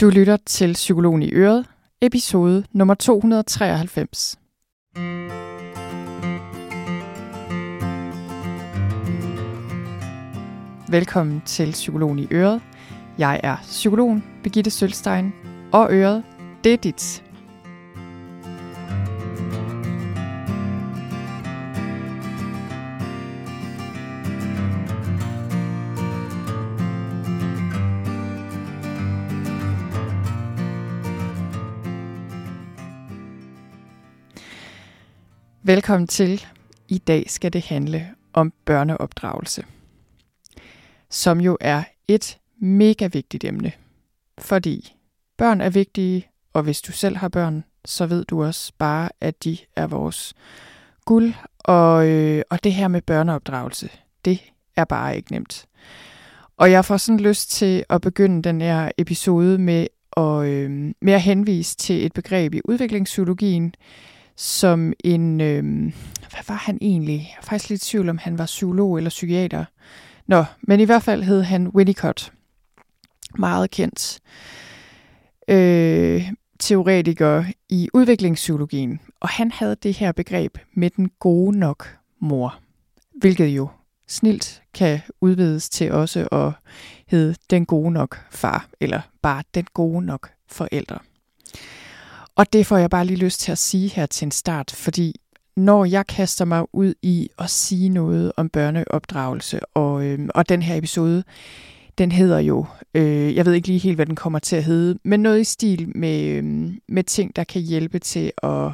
Du lytter til Psykologen i Øret, episode nummer 293. Velkommen til Psykologen i Øret. Jeg er psykologen Birgitte Sølstein, og Øret, det er dit. Velkommen til. I dag skal det handle om børneopdragelse, som jo er et mega vigtigt emne. Fordi børn er vigtige, og hvis du selv har børn, så ved du også bare, at de er vores guld. Og, øh, og det her med børneopdragelse, det er bare ikke nemt. Og jeg får sådan lyst til at begynde den her episode med at, øh, med at henvise til et begreb i udviklingspsykologien, som en, øh, hvad var han egentlig? Jeg er faktisk lidt i tvivl om, han var psykolog eller psykiater. Nå, men i hvert fald hed han Winnicott. Meget kendt øh, teoretiker i udviklingspsykologien. Og han havde det her begreb med den gode nok mor. Hvilket jo snilt kan udvides til også at hedde den gode nok far, eller bare den gode nok forældre. Og det får jeg bare lige lyst til at sige her til en start, fordi når jeg kaster mig ud i at sige noget om børneopdragelse, og, øh, og den her episode, den hedder jo, øh, jeg ved ikke lige helt, hvad den kommer til at hedde, men noget i stil med, øh, med ting, der kan hjælpe til at,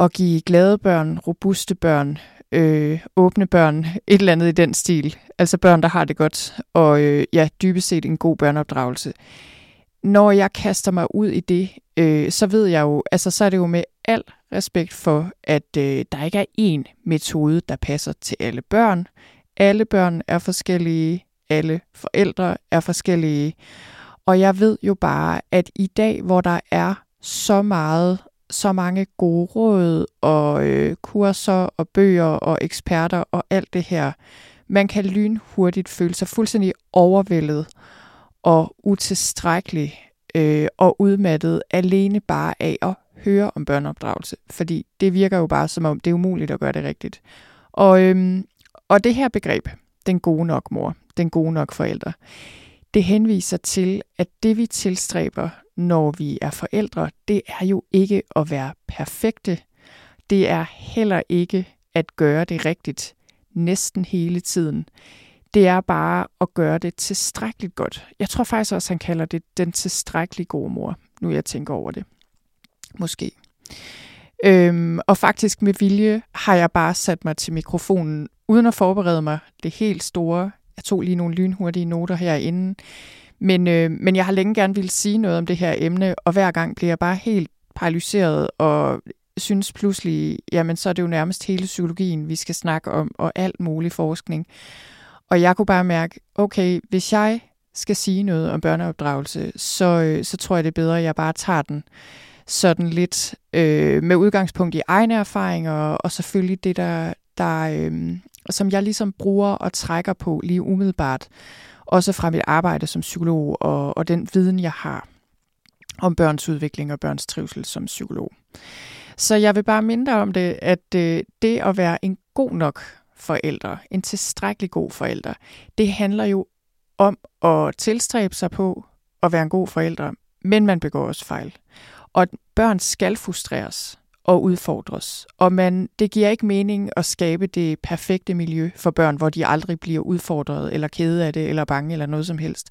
at give glade børn, robuste børn, øh, åbne børn, et eller andet i den stil. Altså børn, der har det godt, og øh, ja, dybest set en god børneopdragelse når jeg kaster mig ud i det, øh, så ved jeg jo, altså så er det jo med al respekt for, at øh, der ikke er én metode, der passer til alle børn. Alle børn er forskellige, alle forældre er forskellige. Og jeg ved jo bare, at i dag, hvor der er så meget, så mange gode råd og øh, kurser og bøger og eksperter og alt det her, man kan lynhurtigt føle sig fuldstændig overvældet og utilstrækkelig øh, og udmattet alene bare af at høre om børneopdragelse. Fordi det virker jo bare som om, det er umuligt at gøre det rigtigt. Og, øhm, og det her begreb, den gode nok mor, den gode nok forældre, det henviser til, at det vi tilstræber, når vi er forældre, det er jo ikke at være perfekte. Det er heller ikke at gøre det rigtigt næsten hele tiden det er bare at gøre det tilstrækkeligt godt. Jeg tror faktisk også, han kalder det den tilstrækkeligt gode mor, nu jeg tænker over det. Måske. Øhm, og faktisk med vilje har jeg bare sat mig til mikrofonen, uden at forberede mig det helt store. Jeg tog lige nogle lynhurtige noter herinde. Men, øh, men jeg har længe gerne ville sige noget om det her emne, og hver gang bliver jeg bare helt paralyseret og synes pludselig, jamen så er det jo nærmest hele psykologien, vi skal snakke om, og alt mulig forskning. Og jeg kunne bare mærke, okay, hvis jeg skal sige noget om børneopdragelse, så, øh, så tror jeg, det er bedre, at jeg bare tager den sådan lidt øh, med udgangspunkt i egne erfaringer, og selvfølgelig det, der, der øh, som jeg ligesom bruger og trækker på lige umiddelbart, også fra mit arbejde som psykolog, og, og den viden, jeg har om børns udvikling og børns trivsel som psykolog. Så jeg vil bare minde om det, at øh, det at være en god nok forældre, en tilstrækkelig god forælder. Det handler jo om at tilstræbe sig på at være en god forælder, men man begår også fejl. Og børn skal frustreres og udfordres. Og man, det giver ikke mening at skabe det perfekte miljø for børn, hvor de aldrig bliver udfordret eller kede af det eller bange eller noget som helst.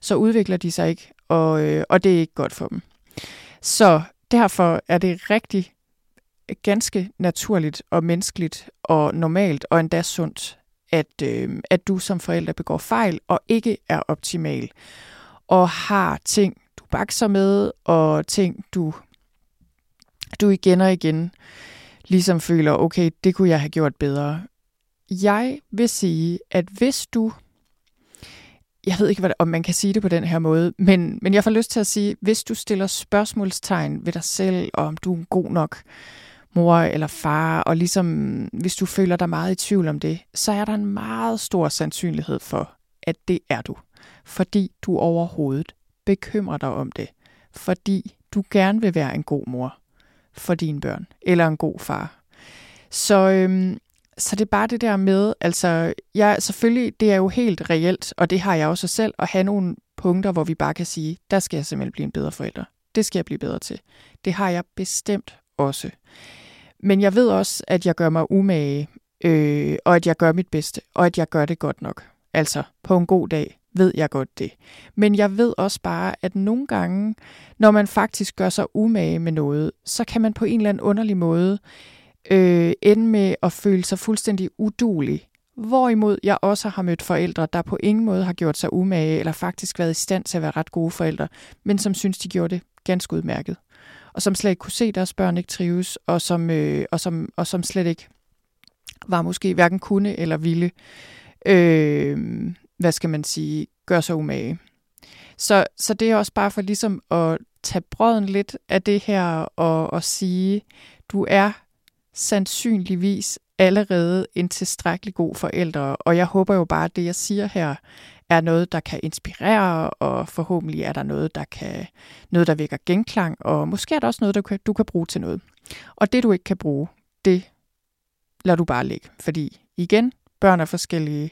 Så udvikler de sig ikke, og, øh, og det er ikke godt for dem. Så derfor er det rigtig ganske naturligt og menneskeligt og normalt og endda sundt, at, øh, at du som forælder begår fejl og ikke er optimal og har ting, du bakser med og ting, du, du igen og igen ligesom føler, okay, det kunne jeg have gjort bedre. Jeg vil sige, at hvis du jeg ved ikke, hvad, om man kan sige det på den her måde, men, men jeg får lyst til at sige, hvis du stiller spørgsmålstegn ved dig selv, og om du er god nok, mor eller far, og ligesom hvis du føler dig meget i tvivl om det, så er der en meget stor sandsynlighed for, at det er du. Fordi du overhovedet bekymrer dig om det, fordi du gerne vil være en god mor for dine børn, eller en god far. Så, øhm, så det er bare det der med, altså, jeg, selvfølgelig, det er jo helt reelt, og det har jeg også selv, at have nogle punkter, hvor vi bare kan sige, der skal jeg simpelthen blive en bedre forælder. Det skal jeg blive bedre til. Det har jeg bestemt også. Men jeg ved også, at jeg gør mig umage, øh, og at jeg gør mit bedste, og at jeg gør det godt nok. Altså, på en god dag ved jeg godt det. Men jeg ved også bare, at nogle gange, når man faktisk gør sig umage med noget, så kan man på en eller anden underlig måde øh, ende med at føle sig fuldstændig udulig. Hvorimod jeg også har mødt forældre, der på ingen måde har gjort sig umage, eller faktisk været i stand til at være ret gode forældre, men som synes, de gjorde det ganske udmærket. Og som slet ikke kunne se deres børn ikke trives, og som, øh, og som, og som slet ikke var måske hverken kunne eller ville, øh, hvad skal man sige, gøre sig umage. Så, så det er også bare for ligesom at tage brøden lidt af det her og, og sige, du er sandsynligvis allerede en tilstrækkelig god forældre, og jeg håber jo bare, at det, jeg siger her, er noget, der kan inspirere, og forhåbentlig er der noget, der kan noget, der vækker genklang, og måske er der også noget, der kan, du kan bruge til noget. Og det, du ikke kan bruge, det lader du bare ligge, fordi igen, børn er forskellige,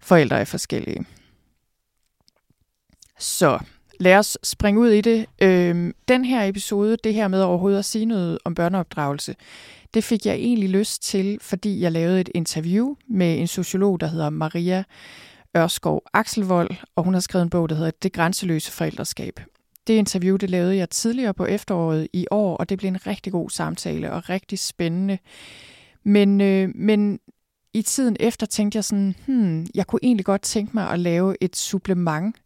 forældre er forskellige. Så lad os springe ud i det. Øhm, den her episode, det her med overhovedet at sige noget om børneopdragelse, det fik jeg egentlig lyst til, fordi jeg lavede et interview med en sociolog, der hedder Maria Ørskov Akselvold, og hun har skrevet en bog, der hedder Det grænseløse forældreskab. Det interview, det lavede jeg tidligere på efteråret i år, og det blev en rigtig god samtale og rigtig spændende. Men, øh, men i tiden efter tænkte jeg sådan, hmm, jeg kunne egentlig godt tænke mig at lave et supplement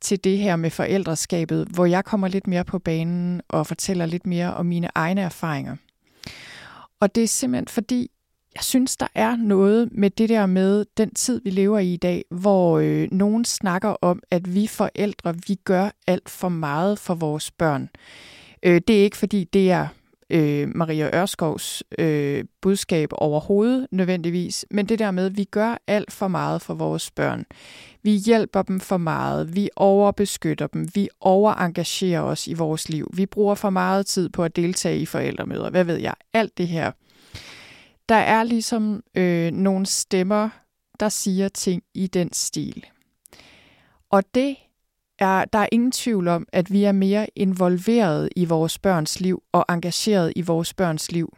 til det her med forældreskabet, hvor jeg kommer lidt mere på banen og fortæller lidt mere om mine egne erfaringer. Og det er simpelthen fordi, jeg synes, der er noget med det der med den tid, vi lever i i dag, hvor øh, nogen snakker om, at vi forældre, vi gør alt for meget for vores børn. Øh, det er ikke fordi, det er øh, Maria Ørskovs øh, budskab overhovedet nødvendigvis, men det der med, at vi gør alt for meget for vores børn. Vi hjælper dem for meget, vi overbeskytter dem, vi overengagerer os i vores liv, vi bruger for meget tid på at deltage i forældremøder, hvad ved jeg, alt det her. Der er ligesom øh, nogle stemmer, der siger ting i den stil. Og det er, der er ingen tvivl om, at vi er mere involveret i vores børns liv og engageret i vores børns liv,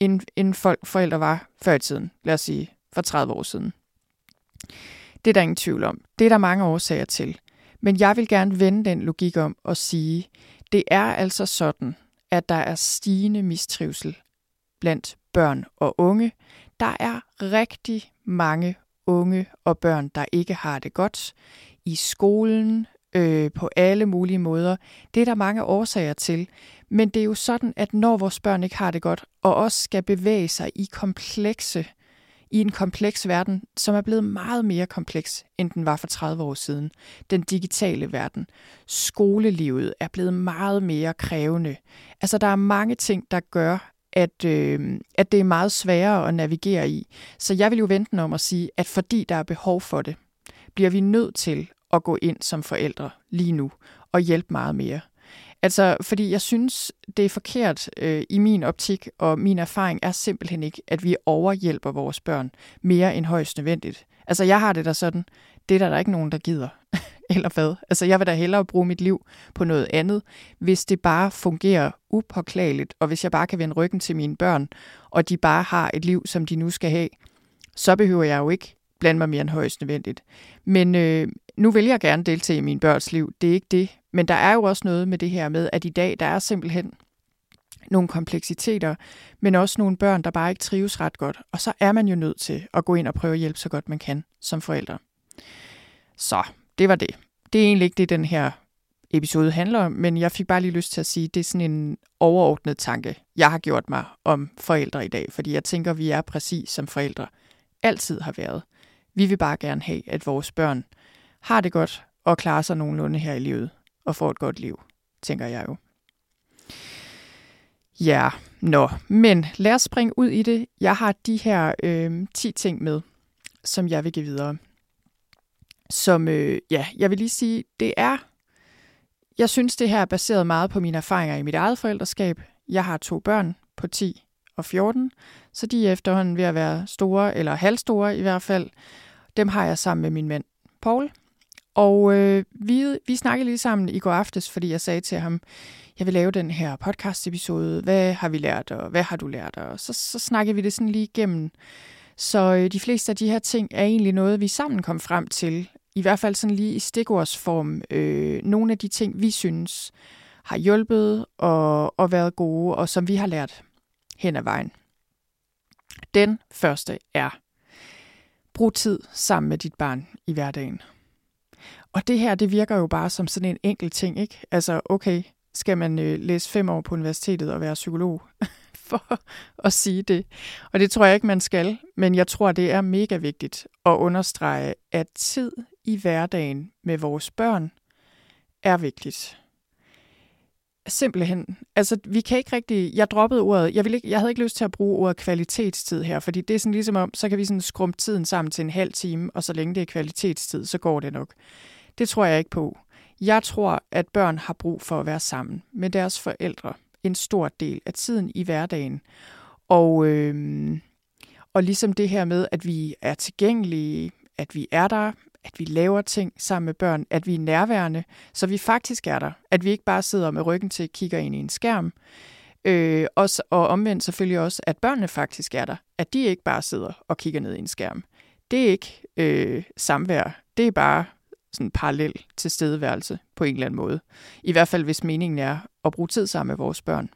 end, end folk, forældre var før i tiden, lad os sige for 30 år siden. Det er der ingen tvivl om. Det er der mange årsager til. Men jeg vil gerne vende den logik om og sige, det er altså sådan, at der er stigende mistrivsel blandt børn og unge. Der er rigtig mange unge og børn, der ikke har det godt i skolen, øh, på alle mulige måder. Det er der mange årsager til. Men det er jo sådan, at når vores børn ikke har det godt, og også skal bevæge sig i komplekse i en kompleks verden, som er blevet meget mere kompleks, end den var for 30 år siden. Den digitale verden. Skolelivet er blevet meget mere krævende. Altså, der er mange ting, der gør, at, øh, at det er meget sværere at navigere i. Så jeg vil jo vente om at sige, at fordi der er behov for det, bliver vi nødt til at gå ind som forældre lige nu og hjælpe meget mere. Altså, fordi jeg synes, det er forkert øh, i min optik, og min erfaring er simpelthen ikke, at vi overhjælper vores børn mere end højst nødvendigt. Altså, jeg har det der sådan, det er der, der ikke nogen, der gider. Eller hvad? Altså, jeg vil da hellere bruge mit liv på noget andet, hvis det bare fungerer upåklageligt, og hvis jeg bare kan vende ryggen til mine børn, og de bare har et liv, som de nu skal have, så behøver jeg jo ikke blande mig mere end højst nødvendigt. Men øh, nu vil jeg gerne deltage i min børns liv. Det er ikke det. Men der er jo også noget med det her med, at i dag, der er simpelthen nogle kompleksiteter, men også nogle børn, der bare ikke trives ret godt. Og så er man jo nødt til at gå ind og prøve at hjælpe så godt man kan som forældre. Så, det var det. Det er egentlig ikke det, den her episode handler om, men jeg fik bare lige lyst til at sige, at det er sådan en overordnet tanke, jeg har gjort mig om forældre i dag, fordi jeg tænker, vi er præcis som forældre altid har været. Vi vil bare gerne have, at vores børn har det godt og klarer sig nogenlunde her i livet og får et godt liv, tænker jeg jo. Ja, nå, men lad os springe ud i det. Jeg har de her øh, 10 ting med, som jeg vil give videre. Som, øh, ja, jeg vil lige sige, det er Jeg synes, det her er baseret meget på mine erfaringer i mit eget forældreskab. Jeg har to børn på 10 og 14, så de er efterhånden ved at være store, eller halvstore i hvert fald. Dem har jeg sammen med min mand, Paul. Og øh, vi, vi snakkede lige sammen i går aftes, fordi jeg sagde til ham, jeg vil lave den her podcast-episode. Hvad har vi lært, og hvad har du lært? Og så, så snakkede vi det sådan lige igennem. Så øh, de fleste af de her ting er egentlig noget, vi sammen kom frem til. I hvert fald sådan lige i stikordsform. Øh, nogle af de ting, vi synes har hjulpet og, og været gode, og som vi har lært hen ad vejen. Den første er, brug tid sammen med dit barn i hverdagen. Og det her, det virker jo bare som sådan en enkelt ting, ikke? Altså, okay, skal man øh, læse fem år på universitetet og være psykolog for at sige det? Og det tror jeg ikke, man skal, men jeg tror, det er mega vigtigt at understrege, at tid i hverdagen med vores børn er vigtigt. Simpelthen. Altså, vi kan ikke rigtig... Jeg droppede ordet. Jeg, ville ikke, jeg havde ikke lyst til at bruge ordet kvalitetstid her, fordi det er sådan ligesom om, så kan vi sådan skrumpe tiden sammen til en halv time, og så længe det er kvalitetstid, så går det nok. Det tror jeg ikke på. Jeg tror, at børn har brug for at være sammen med deres forældre en stor del af tiden i hverdagen. Og, øh, og ligesom det her med, at vi er tilgængelige, at vi er der, at vi laver ting sammen med børn, at vi er nærværende, så vi faktisk er der. At vi ikke bare sidder med ryggen til og kigger ind i en skærm. Øh, også, og omvendt selvfølgelig også, at børnene faktisk er der. At de ikke bare sidder og kigger ned i en skærm. Det er ikke øh, samvær. Det er bare sådan parallel til stedeværelse på en eller anden måde. I hvert fald, hvis meningen er at bruge tid sammen med vores børn.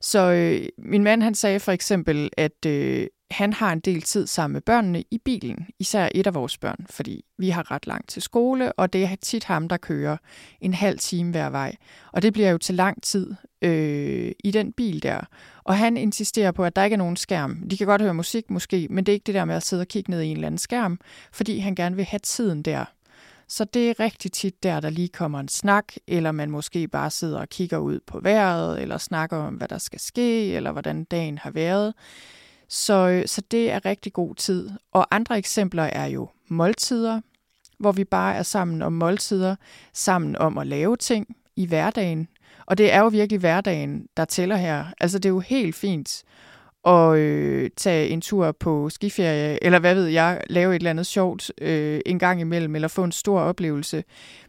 Så øh, min mand han sagde for eksempel, at øh, han har en del tid sammen med børnene i bilen, især et af vores børn, fordi vi har ret langt til skole, og det er tit ham, der kører en halv time hver vej. Og det bliver jo til lang tid øh, i den bil der. Og han insisterer på, at der ikke er nogen skærm. De kan godt høre musik måske, men det er ikke det der med at sidde og kigge ned i en eller anden skærm, fordi han gerne vil have tiden der. Så det er rigtig tit der, der lige kommer en snak, eller man måske bare sidder og kigger ud på vejret, eller snakker om, hvad der skal ske, eller hvordan dagen har været. Så, øh, så det er rigtig god tid. Og andre eksempler er jo måltider, hvor vi bare er sammen om måltider, sammen om at lave ting i hverdagen. Og det er jo virkelig hverdagen, der tæller her. Altså det er jo helt fint at øh, tage en tur på skiferie, eller hvad ved jeg, lave et eller andet sjovt øh, en gang imellem, eller få en stor oplevelse.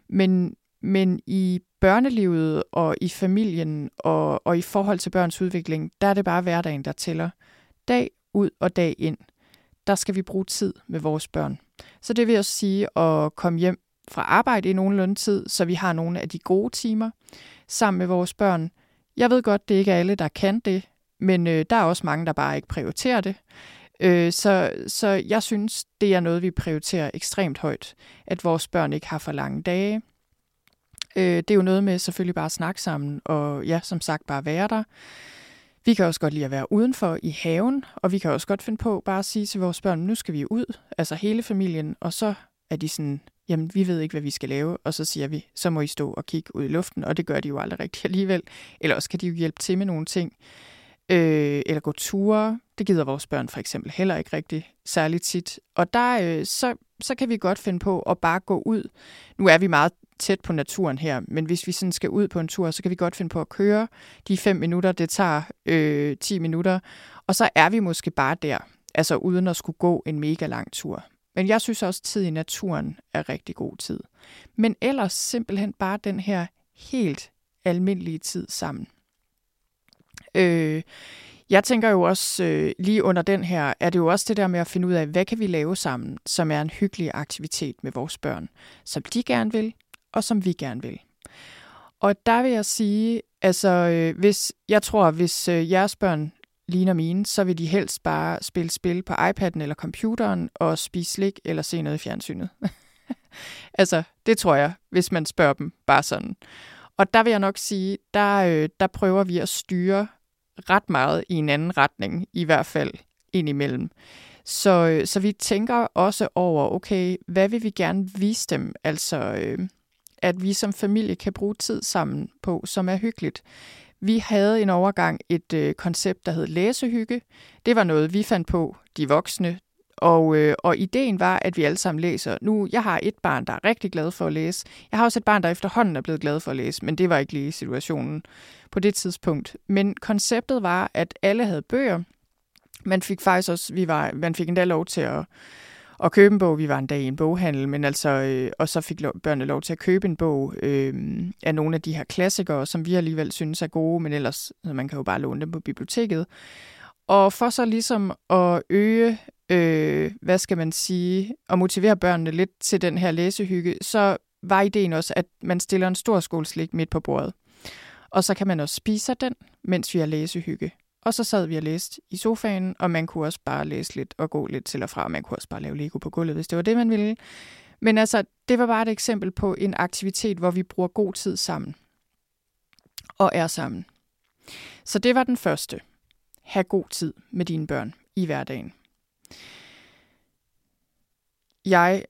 Men, men i børnelivet og i familien og, og i forhold til børns udvikling, der er det bare hverdagen, der tæller. Dag ud og dag ind, der skal vi bruge tid med vores børn. Så det vil også sige at komme hjem fra arbejde i nogenlunde tid, så vi har nogle af de gode timer sammen med vores børn. Jeg ved godt, det ikke er alle, der kan det, men øh, der er også mange, der bare ikke prioriterer det. Øh, så, så jeg synes, det er noget, vi prioriterer ekstremt højt, at vores børn ikke har for lange dage. Øh, det er jo noget med selvfølgelig bare at snakke sammen, og ja, som sagt bare være der. Vi kan også godt lide at være udenfor i haven, og vi kan også godt finde på bare at sige til vores børn, nu skal vi ud, altså hele familien, og så er de sådan, jamen vi ved ikke, hvad vi skal lave, og så siger vi, så må I stå og kigge ud i luften, og det gør de jo aldrig rigtigt alligevel. Eller også kan de jo hjælpe til med nogle ting, øh, eller gå ture. Det gider vores børn for eksempel heller ikke rigtig særligt tit. Og der, øh, så, så kan vi godt finde på at bare gå ud. Nu er vi meget tæt på naturen her, men hvis vi sådan skal ud på en tur, så kan vi godt finde på at køre de fem minutter, det tager øh, 10 minutter, og så er vi måske bare der, altså uden at skulle gå en mega lang tur. Men jeg synes også, at tid i naturen er rigtig god tid. Men ellers simpelthen bare den her helt almindelige tid sammen. Øh, jeg tænker jo også, øh, lige under den her, er det jo også det der med at finde ud af, hvad kan vi lave sammen, som er en hyggelig aktivitet med vores børn, som de gerne vil, og som vi gerne vil. Og der vil jeg sige, altså øh, hvis, jeg tror, hvis øh, jeres børn ligner mine, så vil de helst bare spille spil på iPad'en eller computeren og spise slik eller se noget i fjernsynet. altså, det tror jeg, hvis man spørger dem bare sådan. Og der vil jeg nok sige, der, øh, der prøver vi at styre ret meget i en anden retning, i hvert fald indimellem. Så, øh, så vi tænker også over, okay, hvad vil vi gerne vise dem? Altså, øh, at vi som familie kan bruge tid sammen på, som er hyggeligt. Vi havde en overgang et øh, koncept, der hed læsehygge. Det var noget, vi fandt på, de voksne, Og, øh, og ideen var, at vi alle sammen læser. Nu, jeg har et barn, der er rigtig glad for at læse. Jeg har også et barn, der efterhånden er blevet glad for at læse, men det var ikke lige situationen på det tidspunkt. Men konceptet var, at alle havde bøger. Man fik faktisk også, vi var, man fik endda lov til at, at købe en bog. Vi var en dag i en boghandel, men altså, øh, og så fik lov, børnene lov til at købe en bog øh, af nogle af de her klassikere, som vi alligevel synes er gode, men ellers, man kan jo bare låne dem på biblioteket. Og for så ligesom at øge, øh, hvad skal man sige, og motivere børnene lidt til den her læsehygge, så var ideen også, at man stiller en stor skålslik midt på bordet. Og så kan man også spise den, mens vi har læsehygge. Og så sad vi og læste i sofaen, og man kunne også bare læse lidt og gå lidt til og fra. Man kunne også bare lave Lego på gulvet, hvis det var det, man ville. Men altså, det var bare et eksempel på en aktivitet, hvor vi bruger god tid sammen. Og er sammen. Så det var den første. Ha' god tid med dine børn i hverdagen. Jeg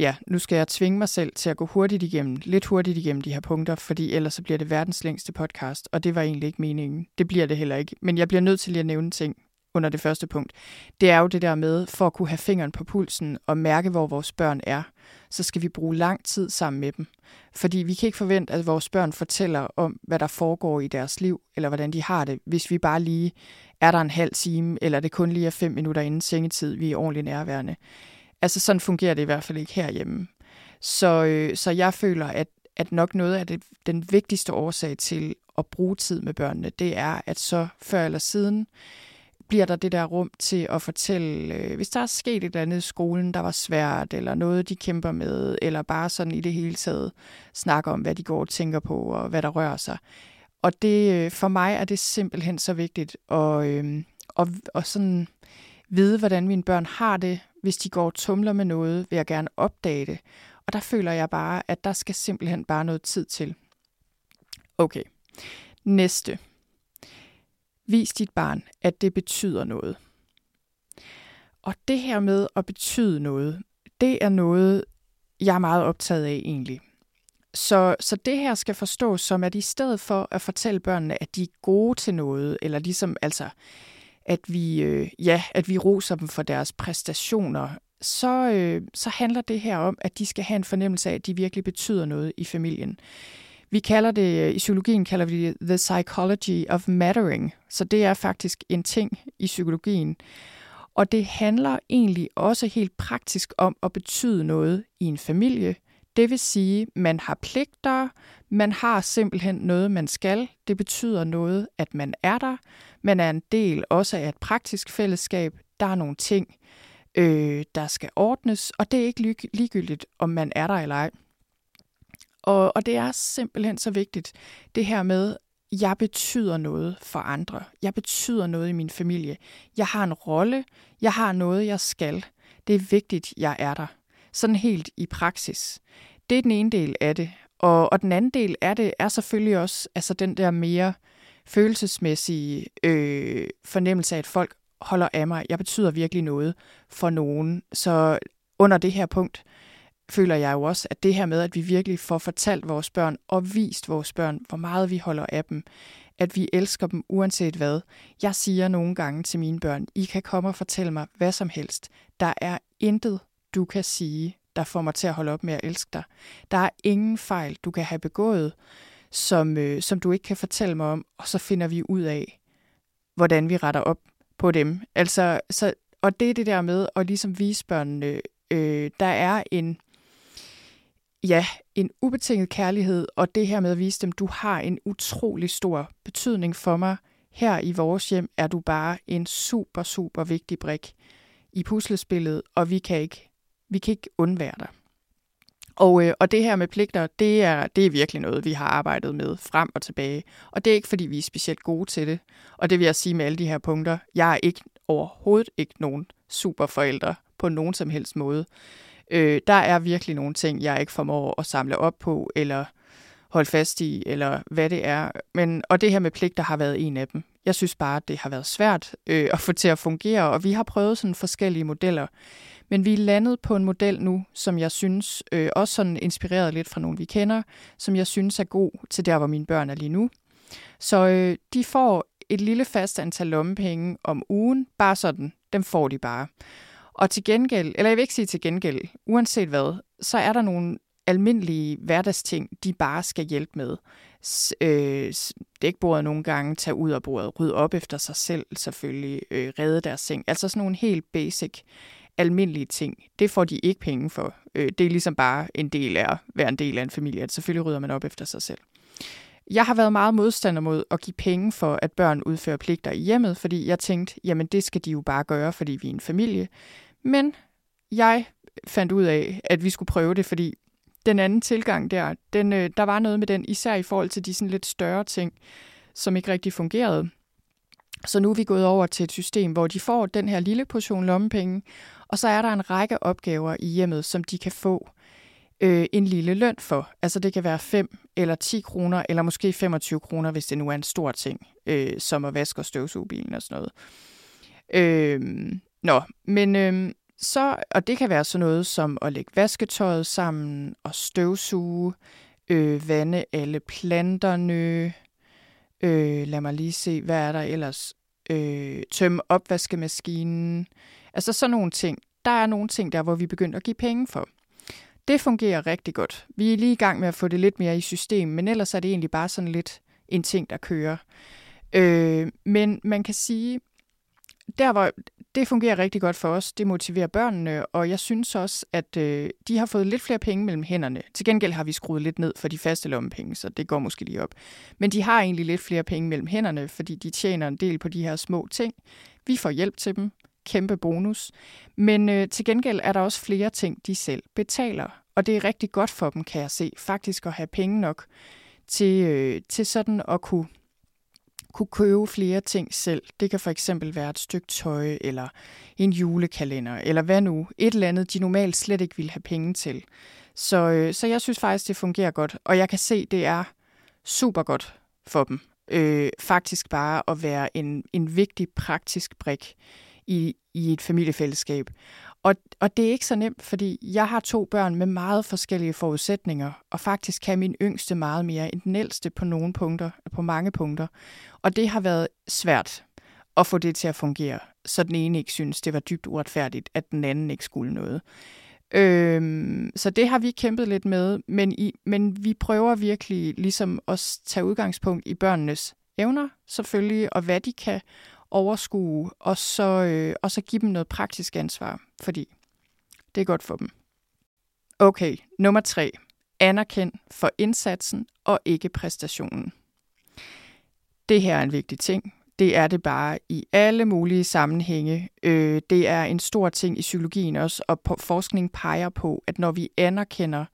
ja, nu skal jeg tvinge mig selv til at gå hurtigt igennem, lidt hurtigt igennem de her punkter, fordi ellers så bliver det verdens længste podcast, og det var egentlig ikke meningen. Det bliver det heller ikke. Men jeg bliver nødt til lige at nævne ting under det første punkt. Det er jo det der med, for at kunne have fingeren på pulsen og mærke, hvor vores børn er, så skal vi bruge lang tid sammen med dem. Fordi vi kan ikke forvente, at vores børn fortæller om, hvad der foregår i deres liv, eller hvordan de har det, hvis vi bare lige er der en halv time, eller det kun lige er fem minutter inden sengetid, vi er ordentligt nærværende. Altså sådan fungerer det i hvert fald ikke herhjemme. Så, øh, så jeg føler, at, at nok noget af det, den vigtigste årsag til at bruge tid med børnene, det er, at så før eller siden bliver der det der rum til at fortælle, øh, hvis der er sket et eller andet i skolen, der var svært, eller noget, de kæmper med, eller bare sådan i det hele taget snakke om, hvad de går og tænker på, og hvad der rører sig. Og det, øh, for mig er det simpelthen så vigtigt at, øh, at, at sådan vide, hvordan mine børn har det, hvis de går og tumler med noget, vil jeg gerne opdage det. Og der føler jeg bare, at der skal simpelthen bare noget tid til. Okay. Næste. Vis dit barn, at det betyder noget. Og det her med at betyde noget, det er noget, jeg er meget optaget af egentlig. Så, så det her skal forstås som, at i stedet for at fortælle børnene, at de er gode til noget, eller ligesom altså at vi, øh, ja, at vi roser dem for deres præstationer, så, øh, så handler det her om, at de skal have en fornemmelse af, at de virkelig betyder noget i familien. Vi kalder det, øh, i psykologien kalder vi det the psychology of mattering, så det er faktisk en ting i psykologien. Og det handler egentlig også helt praktisk om at betyde noget i en familie. Det vil sige, man har pligter, man har simpelthen noget, man skal. Det betyder noget, at man er der. Man er en del også af et praktisk fællesskab. Der er nogle ting, øh, der skal ordnes, og det er ikke ligegyldigt, om man er der eller ej. Og, og det er simpelthen så vigtigt, det her med, jeg betyder noget for andre. Jeg betyder noget i min familie. Jeg har en rolle. Jeg har noget, jeg skal. Det er vigtigt, jeg er der. Sådan helt i praksis. Det er den ene del af det. Og, og den anden del af det er selvfølgelig også altså den der mere følelsesmæssige øh, fornemmelse af, at folk holder af mig. Jeg betyder virkelig noget for nogen. Så under det her punkt føler jeg jo også, at det her med, at vi virkelig får fortalt vores børn og vist vores børn, hvor meget vi holder af dem, at vi elsker dem uanset hvad. Jeg siger nogle gange til mine børn, I kan komme og fortælle mig hvad som helst. Der er intet, du kan sige, der får mig til at holde op med at elske dig. Der er ingen fejl, du kan have begået, som, øh, som du ikke kan fortælle mig om, og så finder vi ud af, hvordan vi retter op på dem. Altså, så, og det er det der med at ligesom vise børnene, øh, der er en, ja, en ubetinget kærlighed, og det her med at vise dem, du har en utrolig stor betydning for mig. Her i vores hjem er du bare en super, super vigtig brik i puslespillet, og vi kan ikke, vi kan ikke undvære dig. Og, øh, og det her med pligter, det er, det er virkelig noget, vi har arbejdet med frem og tilbage. Og det er ikke, fordi vi er specielt gode til det. Og det vil jeg sige med alle de her punkter. Jeg er ikke overhovedet ikke nogen superforældre på nogen som helst måde. Øh, der er virkelig nogle ting, jeg ikke formår at samle op på, eller holde fast i, eller hvad det er. Men, og det her med pligter har været en af dem. Jeg synes bare, at det har været svært øh, at få til at fungere, og vi har prøvet sådan forskellige modeller. Men vi er landet på en model nu, som jeg synes, øh, også sådan inspireret lidt fra nogen, vi kender, som jeg synes er god til der, hvor mine børn er lige nu. Så øh, de får et lille fast antal lommepenge om ugen, bare sådan dem får de bare. Og til gengæld, eller jeg vil ikke sige til gengæld, uanset hvad, så er der nogle almindelige hverdagsting, de bare skal hjælpe med. Øh, dæk bordet nogle gange, tage ud af bordet, rydde op efter sig selv selvfølgelig, øh, redde deres seng. Altså sådan nogle helt basic, almindelige ting. Det får de ikke penge for. Øh, det er ligesom bare en del af at være en del af en familie, at selvfølgelig rydder man op efter sig selv. Jeg har været meget modstander mod at give penge for, at børn udfører pligter i hjemmet, fordi jeg tænkte, jamen det skal de jo bare gøre, fordi vi er en familie. Men jeg fandt ud af, at vi skulle prøve det, fordi den anden tilgang der, den, øh, der var noget med den, især i forhold til de sådan lidt større ting, som ikke rigtig fungerede. Så nu er vi gået over til et system, hvor de får den her lille portion lommepenge, og så er der en række opgaver i hjemmet, som de kan få øh, en lille løn for. Altså det kan være 5 eller 10 kroner, eller måske 25 kroner, hvis det nu er en stor ting, øh, som at vaske og støvsuge bilen og sådan noget. Øh, nå, men øh, så, og det kan være sådan noget som at lægge vasketøjet sammen og støvsuge, øh, vande alle planterne, øh, lad mig lige se, hvad er der ellers, øh, tømme opvaskemaskinen, altså sådan nogle ting. Der er nogle ting der, hvor vi begynder at give penge for. Det fungerer rigtig godt. Vi er lige i gang med at få det lidt mere i system, men ellers er det egentlig bare sådan lidt en ting, der kører. Øh, men man kan sige, der hvor det fungerer rigtig godt for os, det motiverer børnene, og jeg synes også, at øh, de har fået lidt flere penge mellem hænderne. Til gengæld har vi skruet lidt ned for de faste lommepenge, så det går måske lige op. Men de har egentlig lidt flere penge mellem hænderne, fordi de tjener en del på de her små ting. Vi får hjælp til dem, kæmpe bonus. Men øh, til gengæld er der også flere ting, de selv betaler. Og det er rigtig godt for dem, kan jeg se, faktisk at have penge nok til, øh, til sådan at kunne kunne købe flere ting selv. Det kan for eksempel være et stykke tøj, eller en julekalender, eller hvad nu. Et eller andet, de normalt slet ikke ville have penge til. Så, øh, så jeg synes faktisk, det fungerer godt. Og jeg kan se, det er super godt for dem. Øh, faktisk bare at være en, en vigtig praktisk brik i, i et familiefællesskab. Og, og det er ikke så nemt, fordi jeg har to børn med meget forskellige forudsætninger, og faktisk kan min yngste meget mere end den ældste på nogle punkter, på mange punkter. Og det har været svært at få det til at fungere, så den ene ikke synes, det var dybt uretfærdigt, at den anden ikke skulle noget. Øhm, så det har vi kæmpet lidt med, men, i, men vi prøver virkelig ligesom at tage udgangspunkt i børnenes evner, selvfølgelig, og hvad de kan, overskue, og så, øh, og så give dem noget praktisk ansvar, fordi det er godt for dem. Okay, nummer tre. Anerkend for indsatsen og ikke præstationen. Det her er en vigtig ting. Det er det bare i alle mulige sammenhænge. Øh, det er en stor ting i psykologien også, og forskning peger på, at når vi anerkender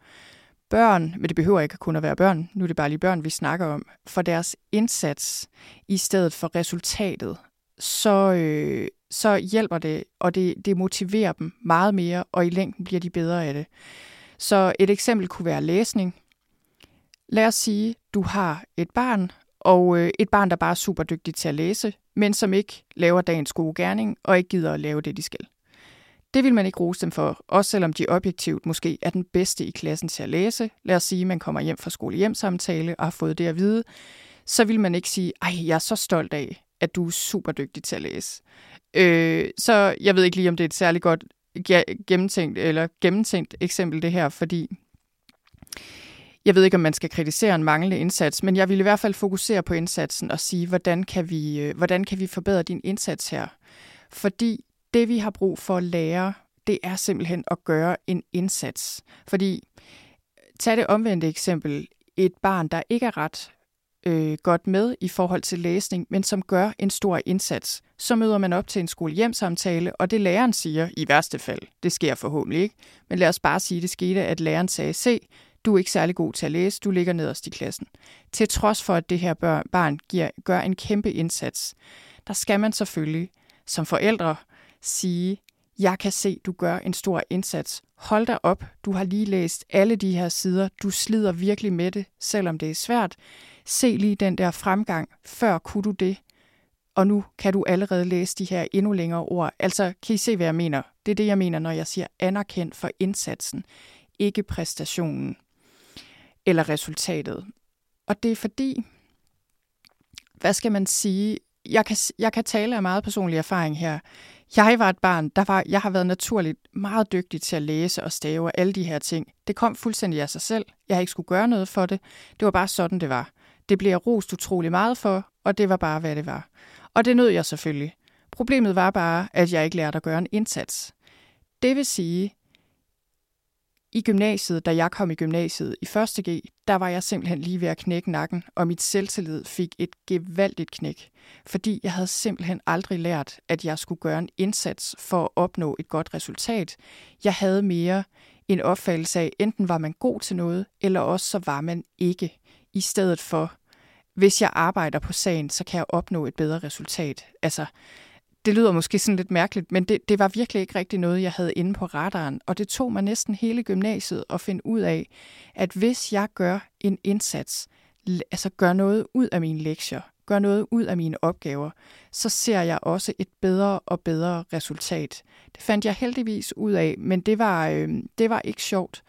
børn, men det behøver ikke kun at være børn, nu er det bare lige børn, vi snakker om, for deres indsats i stedet for resultatet, så, øh, så hjælper det, og det, det motiverer dem meget mere, og i længden bliver de bedre af det. Så et eksempel kunne være læsning. Lad os sige, du har et barn, og øh, et barn, der bare er super dygtig til at læse, men som ikke laver dagens gode gerning, og ikke gider at lave det, de skal. Det vil man ikke rose dem for, også selvom de objektivt måske er den bedste i klassen til at læse. Lad os sige, at man kommer hjem fra skole-hjem-samtale og har fået det at vide. Så vil man ikke sige, ej, jeg er så stolt af, at du er super dygtig til at læse. Øh, så jeg ved ikke lige, om det er et særligt godt gennemtænkt, eller gennemtænkt eksempel det her, fordi jeg ved ikke, om man skal kritisere en manglende indsats, men jeg vil i hvert fald fokusere på indsatsen og sige, hvordan kan vi, øh, hvordan kan vi forbedre din indsats her? Fordi det, vi har brug for at lære, det er simpelthen at gøre en indsats. Fordi, tag det omvendte eksempel, et barn, der ikke er ret øh, godt med i forhold til læsning, men som gør en stor indsats. Så møder man op til en skolehjemsamtale, og det læreren siger, i værste fald, det sker forhåbentlig ikke, men lad os bare sige, det skete, at læreren sagde, se, du er ikke særlig god til at læse, du ligger nederst i klassen. Til trods for, at det her barn giver, gør en kæmpe indsats, der skal man selvfølgelig som forældre sige, jeg kan se, du gør en stor indsats. Hold dig op, du har lige læst alle de her sider, du slider virkelig med det, selvom det er svært se lige den der fremgang, før kunne du det, og nu kan du allerede læse de her endnu længere ord. Altså, kan I se, hvad jeg mener? Det er det, jeg mener, når jeg siger anerkendt for indsatsen, ikke præstationen eller resultatet. Og det er fordi, hvad skal man sige, jeg kan, jeg kan tale af meget personlig erfaring her. Jeg var et barn, der var, jeg har været naturligt meget dygtig til at læse og stave og alle de her ting. Det kom fuldstændig af sig selv. Jeg har ikke skulle gøre noget for det. Det var bare sådan, det var. Det blev jeg rost utrolig meget for, og det var bare, hvad det var. Og det nød jeg selvfølgelig. Problemet var bare, at jeg ikke lærte at gøre en indsats. Det vil sige, i gymnasiet, da jeg kom i gymnasiet i 1.G, der var jeg simpelthen lige ved at knække nakken, og mit selvtillid fik et gevaldigt knæk, fordi jeg havde simpelthen aldrig lært, at jeg skulle gøre en indsats for at opnå et godt resultat. Jeg havde mere en opfattelse af, enten var man god til noget, eller også så var man ikke, i stedet for, hvis jeg arbejder på sagen, så kan jeg opnå et bedre resultat. Altså, det lyder måske sådan lidt mærkeligt, men det, det var virkelig ikke rigtig noget, jeg havde inde på radaren. Og det tog mig næsten hele gymnasiet at finde ud af, at hvis jeg gør en indsats, altså gør noget ud af mine lektier, gør noget ud af mine opgaver, så ser jeg også et bedre og bedre resultat. Det fandt jeg heldigvis ud af, men det var, øh, det var ikke sjovt.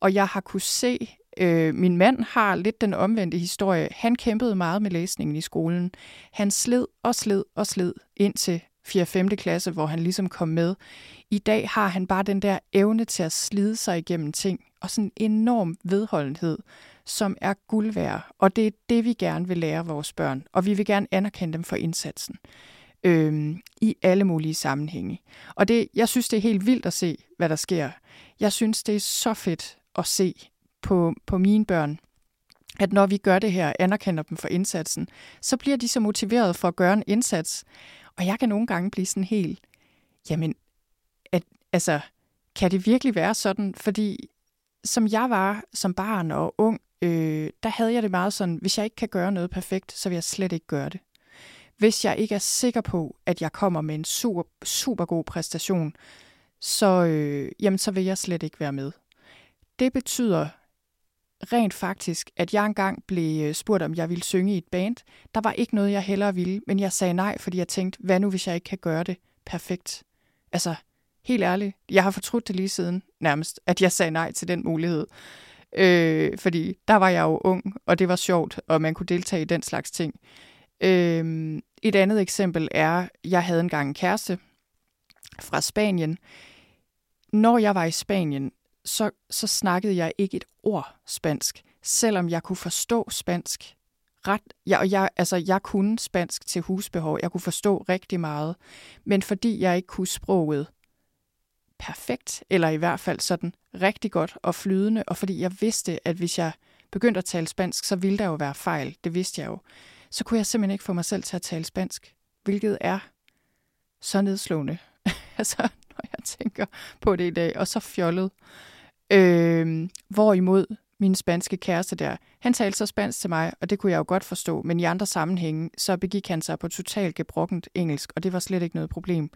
Og jeg har kunne se, øh, min mand har lidt den omvendte historie. Han kæmpede meget med læsningen i skolen. Han sled og sled og sled indtil 4. 5. klasse, hvor han ligesom kom med. I dag har han bare den der evne til at slide sig igennem ting, og sådan en enorm vedholdenhed, som er guld værd. Og det er det, vi gerne vil lære vores børn, og vi vil gerne anerkende dem for indsatsen øhm, i alle mulige sammenhænge. Og det, jeg synes, det er helt vildt at se, hvad der sker. Jeg synes, det er så fedt at se på, på mine børn, at når vi gør det her, anerkender dem for indsatsen, så bliver de så motiveret for at gøre en indsats, og jeg kan nogle gange blive sådan helt, jamen, at, altså, kan det virkelig være sådan? Fordi som jeg var som barn og ung, øh, der havde jeg det meget sådan, hvis jeg ikke kan gøre noget perfekt, så vil jeg slet ikke gøre det. Hvis jeg ikke er sikker på, at jeg kommer med en super, super god præstation, så, øh, jamen, så vil jeg slet ikke være med. Det betyder rent faktisk, at jeg engang blev øh, spurgt, om jeg ville synge i et band. Der var ikke noget, jeg hellere ville, men jeg sagde nej, fordi jeg tænkte, hvad nu, hvis jeg ikke kan gøre det perfekt? Altså, helt ærligt, jeg har fortrudt det lige siden nærmest, at jeg sagde nej til den mulighed. Øh, fordi der var jeg jo ung, og det var sjovt, og man kunne deltage i den slags ting. Øh, et andet eksempel er, jeg havde engang en kæreste fra Spanien. Når jeg var i Spanien, så, så snakkede jeg ikke et ord spansk, selvom jeg kunne forstå spansk. Ret, jeg, jeg, altså, jeg kunne spansk til husbehov, jeg kunne forstå rigtig meget, men fordi jeg ikke kunne sproget perfekt, eller i hvert fald sådan rigtig godt og flydende, og fordi jeg vidste, at hvis jeg begyndte at tale spansk, så ville der jo være fejl, det vidste jeg jo, så kunne jeg simpelthen ikke få mig selv til at tale spansk, hvilket er så nedslående, altså, når jeg tænker på det i dag, og så fjollet. Øh, hvorimod min spanske kæreste der, han talte så spansk til mig, og det kunne jeg jo godt forstå, men i andre sammenhænge, så begik han sig på totalt gebrokkent engelsk, og det var slet ikke noget problem.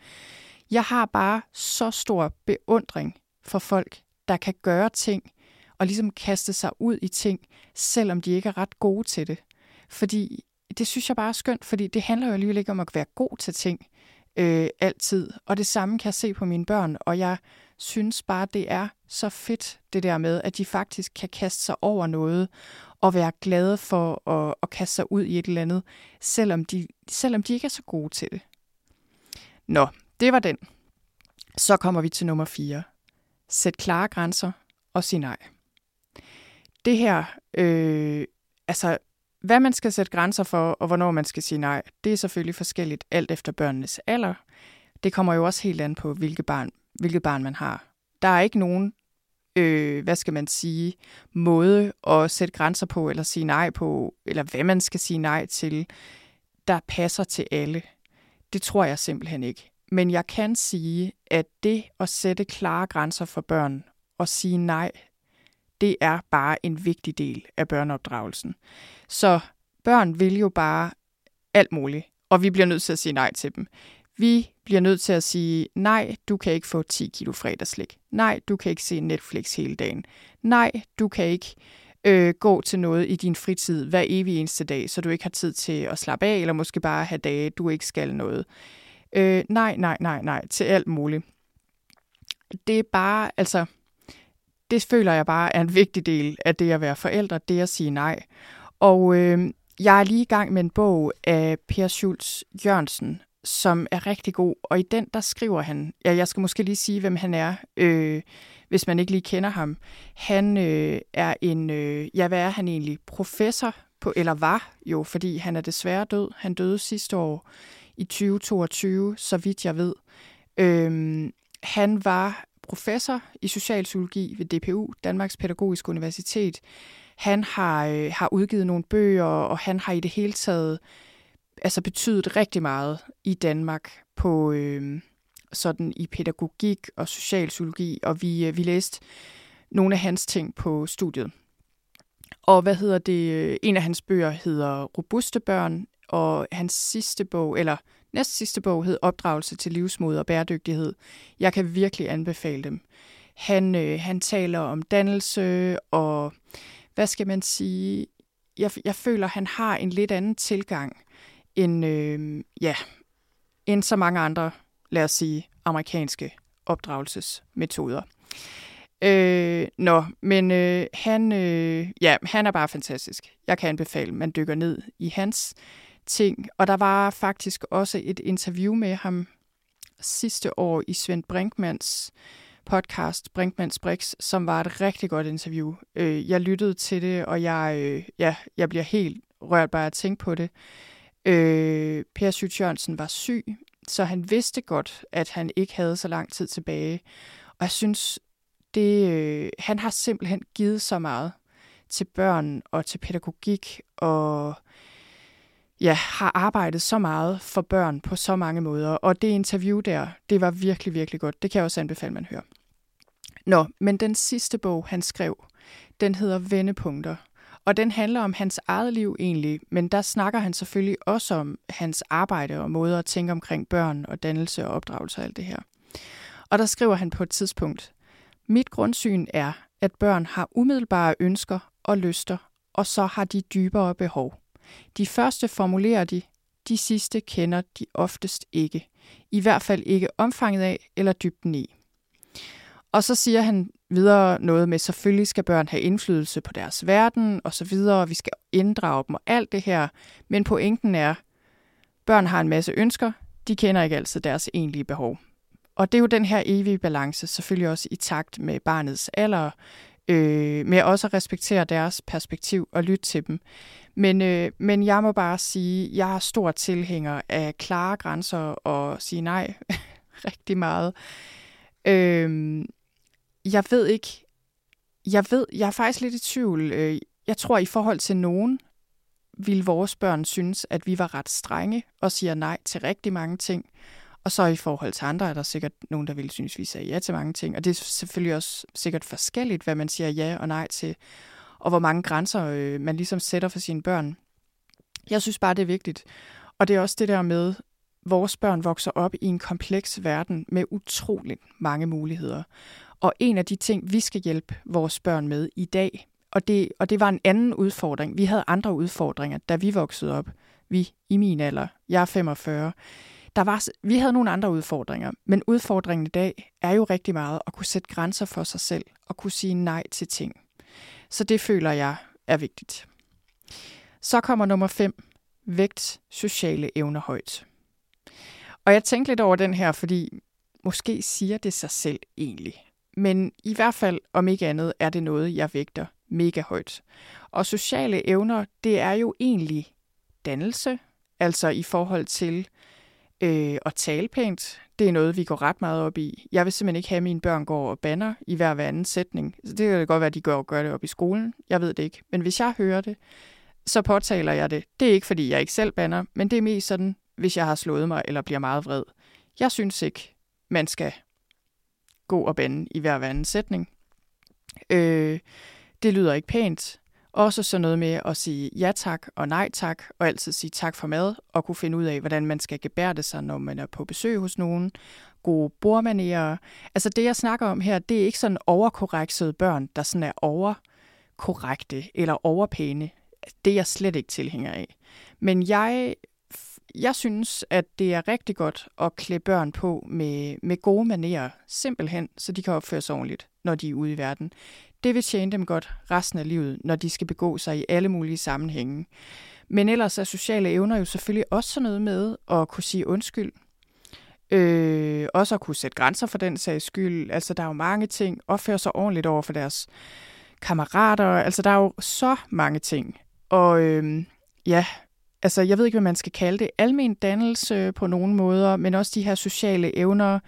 Jeg har bare så stor beundring for folk, der kan gøre ting, og ligesom kaste sig ud i ting, selvom de ikke er ret gode til det. Fordi det synes jeg bare er skønt, fordi det handler jo alligevel ikke om at være god til ting øh, altid. Og det samme kan jeg se på mine børn, og jeg synes bare, det er så fedt, det der med, at de faktisk kan kaste sig over noget og være glade for at, at kaste sig ud i et eller andet, selvom de, selvom de ikke er så gode til det. Nå, det var den. Så kommer vi til nummer 4. Sæt klare grænser og sig nej. Det her, øh, altså hvad man skal sætte grænser for, og hvornår man skal sige nej, det er selvfølgelig forskelligt alt efter børnenes alder. Det kommer jo også helt an på, hvilket barn, hvilket barn man har. Der er ikke nogen, øh, hvad skal man sige, måde at sætte grænser på, eller sige nej på, eller hvad man skal sige nej til, der passer til alle. Det tror jeg simpelthen ikke. Men jeg kan sige, at det at sætte klare grænser for børn og sige nej, det er bare en vigtig del af børneopdragelsen. Så børn vil jo bare alt muligt, og vi bliver nødt til at sige nej til dem. Vi bliver nødt til at sige, nej, du kan ikke få 10 kilo fredagslik. Nej, du kan ikke se Netflix hele dagen. Nej, du kan ikke øh, gå til noget i din fritid hver evig eneste dag, så du ikke har tid til at slappe af, eller måske bare have dage, du ikke skal noget. Øh, nej, nej, nej, nej, til alt muligt. Det er bare, altså, det føler jeg bare er en vigtig del af det at være forældre, det at sige nej. Og øh, jeg er lige i gang med en bog af Per Schultz Jørgensen, som er rigtig god. Og i den, der skriver han, ja, jeg skal måske lige sige, hvem han er, øh, hvis man ikke lige kender ham. Han øh, er en, øh, ja, hvad er han egentlig? Professor på, eller var jo, fordi han er desværre død. Han døde sidste år i 2022, så vidt jeg ved. Øh, han var professor i socialpsykologi ved DPU, Danmarks Pædagogiske Universitet. Han har, øh, har udgivet nogle bøger, og han har i det hele taget altså betydet rigtig meget i Danmark på øh, sådan i pædagogik og socialpsykologi, og vi, øh, vi læste nogle af hans ting på studiet. Og hvad hedder det? En af hans bøger hedder Robuste børn, og hans sidste bog, eller næst sidste bog, hed Opdragelse til livsmod og bæredygtighed. Jeg kan virkelig anbefale dem. Han, øh, han taler om dannelse, og hvad skal man sige? Jeg, jeg føler, han har en lidt anden tilgang end, øh, ja, end så mange andre, lad os sige, amerikanske opdragelsesmetoder. Øh, nå, men øh, han, øh, ja, han er bare fantastisk. Jeg kan anbefale, at man dykker ned i hans ting. Og der var faktisk også et interview med ham sidste år i Svend Brinkmans podcast, Brinkmans Brix, som var et rigtig godt interview. Øh, jeg lyttede til det, og jeg, øh, ja, jeg bliver helt rørt bare at tænke på det. Øh, per Sydt Jørgensen var syg, så han vidste godt, at han ikke havde så lang tid tilbage. Og jeg synes, det, øh, han har simpelthen givet så meget til børn og til pædagogik og ja, har arbejdet så meget for børn på så mange måder. Og det interview der, det var virkelig, virkelig godt. Det kan jeg også anbefale, man hører. Nå, men den sidste bog, han skrev, den hedder Vendepunkter. Og den handler om hans eget liv egentlig, men der snakker han selvfølgelig også om hans arbejde og måder at tænke omkring børn og dannelse og opdragelse og alt det her. Og der skriver han på et tidspunkt, Mit grundsyn er, at børn har umiddelbare ønsker og lyster, og så har de dybere behov. De første formulerer de, de sidste kender de oftest ikke. I hvert fald ikke omfanget af eller dybden i. Og så siger han videre noget med, selvfølgelig skal børn have indflydelse på deres verden og så videre, og vi skal inddrage dem og alt det her. Men pointen er, børn har en masse ønsker, de kender ikke altid deres egentlige behov. Og det er jo den her evige balance, selvfølgelig også i takt med barnets alder, øh, med også at respektere deres perspektiv og lytte til dem. Men, øh, men jeg må bare sige, jeg er stor tilhænger af klare grænser og sige nej rigtig meget. Øh, jeg ved ikke, jeg ved, jeg er faktisk lidt i tvivl. Øh, jeg tror, i forhold til nogen, vil vores børn synes, at vi var ret strenge og siger nej til rigtig mange ting. Og så i forhold til andre er der sikkert nogen, der vil synes, vi siger ja til mange ting. Og det er selvfølgelig også sikkert forskelligt, hvad man siger ja og nej til, og hvor mange grænser øh, man ligesom sætter for sine børn. Jeg synes bare, det er vigtigt. Og det er også det der med, vores børn vokser op i en kompleks verden med utroligt mange muligheder. Og en af de ting, vi skal hjælpe vores børn med i dag, og det, og det var en anden udfordring. Vi havde andre udfordringer, da vi voksede op. Vi i min alder. Jeg er 45 der var, vi havde nogle andre udfordringer, men udfordringen i dag er jo rigtig meget at kunne sætte grænser for sig selv og kunne sige nej til ting. Så det føler jeg er vigtigt. Så kommer nummer 5. Vægt sociale evner højt. Og jeg tænkte lidt over den her, fordi måske siger det sig selv egentlig. Men i hvert fald, om ikke andet, er det noget, jeg vægter mega højt. Og sociale evner, det er jo egentlig dannelse, altså i forhold til Øh, at tale pænt, det er noget, vi går ret meget op i. Jeg vil simpelthen ikke have, at mine børn går og banner i hver hver anden sætning. Så det kan godt være, at de gør, gør det op i skolen. Jeg ved det ikke. Men hvis jeg hører det, så påtaler jeg det. Det er ikke, fordi jeg ikke selv banner, men det er mest sådan, hvis jeg har slået mig eller bliver meget vred. Jeg synes ikke, man skal gå og bande i hver anden sætning. Øh, det lyder ikke pænt. Også sådan noget med at sige ja tak og nej tak, og altid sige tak for mad, og kunne finde ud af, hvordan man skal gebærde sig, når man er på besøg hos nogen. Gode bordmanerer. Altså det, jeg snakker om her, det er ikke sådan overkorrektede børn, der sådan er overkorrekte eller overpæne. Det er jeg slet ikke tilhænger af. Men jeg jeg synes, at det er rigtig godt at klæde børn på med, med gode manerer, simpelthen, så de kan opføre sig ordentligt, når de er ude i verden. Det vil tjene dem godt resten af livet, når de skal begå sig i alle mulige sammenhænge. Men ellers er sociale evner jo selvfølgelig også sådan noget med at kunne sige undskyld. Øh, også at kunne sætte grænser for den sags skyld. Altså, der er jo mange ting. Opføre sig ordentligt over for deres kammerater. Altså, der er jo så mange ting. Og øh, ja, altså, jeg ved ikke, hvad man skal kalde det. Almen dannelse på nogle måder, men også de her sociale evner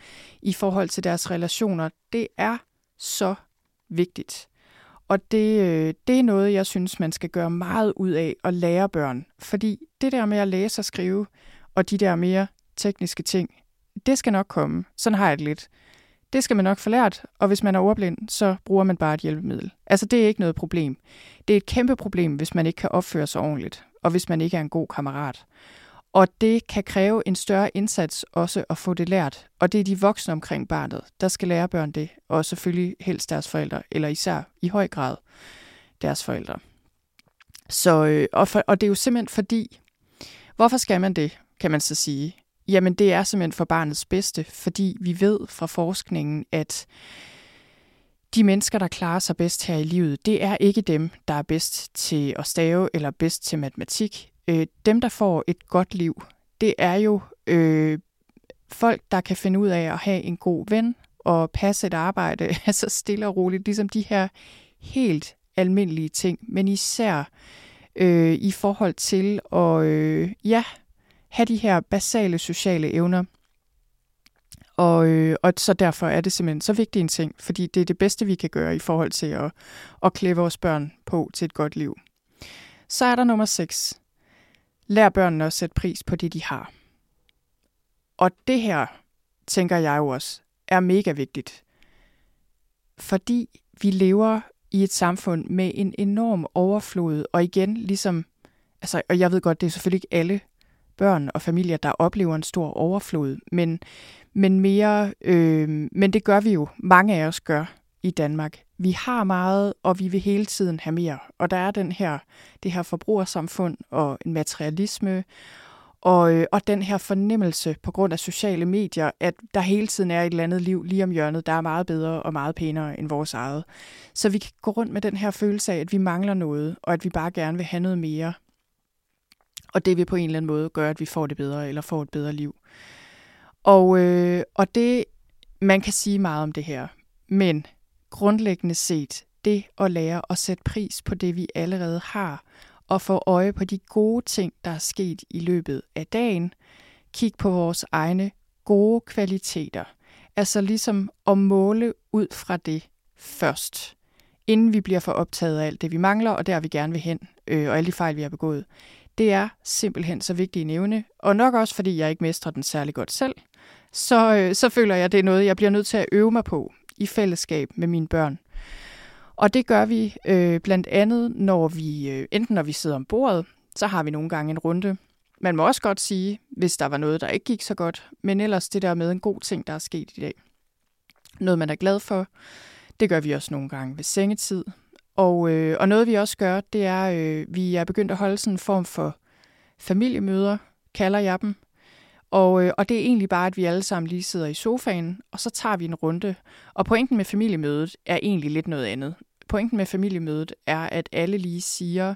i forhold til deres relationer. Det er så vigtigt. Og det, øh, det er noget, jeg synes, man skal gøre meget ud af at lære børn. Fordi det der med at læse og skrive, og de der mere tekniske ting, det skal nok komme. Sådan har jeg det lidt. Det skal man nok få lært, og hvis man er ordblind, så bruger man bare et hjælpemiddel. Altså, det er ikke noget problem. Det er et kæmpe problem, hvis man ikke kan opføre sig ordentligt, og hvis man ikke er en god kammerat. Og det kan kræve en større indsats også at få det lært. Og det er de voksne omkring barnet, der skal lære børn det. Og selvfølgelig helst deres forældre, eller især i høj grad deres forældre. Så, øh, og, for, og det er jo simpelthen fordi, hvorfor skal man det, kan man så sige? Jamen det er simpelthen for barnets bedste, fordi vi ved fra forskningen, at de mennesker, der klarer sig bedst her i livet, det er ikke dem, der er bedst til at stave eller bedst til matematik øh, dem, der får et godt liv, det er jo øh, folk, der kan finde ud af at have en god ven og passe et arbejde, altså stille og roligt, ligesom de her helt almindelige ting, men især øh, i forhold til at øh, ja, have de her basale sociale evner. Og, øh, og så derfor er det simpelthen så vigtig en ting, fordi det er det bedste, vi kan gøre i forhold til at, at klæde vores børn på til et godt liv. Så er der nummer 6. Lær børnene at sætte pris på det, de har. Og det her, tænker jeg jo også, er mega vigtigt. Fordi vi lever i et samfund med en enorm overflod, og igen, ligesom, altså, og jeg ved godt, det er selvfølgelig ikke alle børn og familier, der oplever en stor overflod, men, men mere, øh, men det gør vi jo, mange af os gør i Danmark. Vi har meget, og vi vil hele tiden have mere. Og der er den her, det her forbrugersamfund og en materialisme, og, øh, og den her fornemmelse på grund af sociale medier, at der hele tiden er et eller andet liv lige om hjørnet, der er meget bedre og meget pænere end vores eget. Så vi kan gå rundt med den her følelse af, at vi mangler noget, og at vi bare gerne vil have noget mere. Og det vil på en eller anden måde gøre, at vi får det bedre, eller får et bedre liv. Og, øh, og det, man kan sige meget om det her, men grundlæggende set det at lære at sætte pris på det, vi allerede har, og få øje på de gode ting, der er sket i løbet af dagen. Kig på vores egne gode kvaliteter. Altså ligesom at måle ud fra det først, inden vi bliver for optaget af alt det, vi mangler, og der vi gerne vil hen, øh, og alle de fejl, vi har begået. Det er simpelthen så vigtigt en evne, og nok også fordi jeg ikke mestrer den særlig godt selv, så, øh, så føler jeg, at det er noget, jeg bliver nødt til at øve mig på i fællesskab med mine børn. Og det gør vi øh, blandt andet, når vi øh, enten når vi sidder om bordet, så har vi nogle gange en runde. Man må også godt sige, hvis der var noget, der ikke gik så godt, men ellers det der med en god ting, der er sket i dag. Noget, man er glad for, det gør vi også nogle gange ved sengetid. Og, øh, og noget, vi også gør, det er, øh, vi er begyndt at holde sådan en form for familiemøder, kalder jeg dem, og, øh, og det er egentlig bare, at vi alle sammen lige sidder i sofaen, og så tager vi en runde. Og pointen med familiemødet er egentlig lidt noget andet. Pointen med familiemødet er, at alle lige siger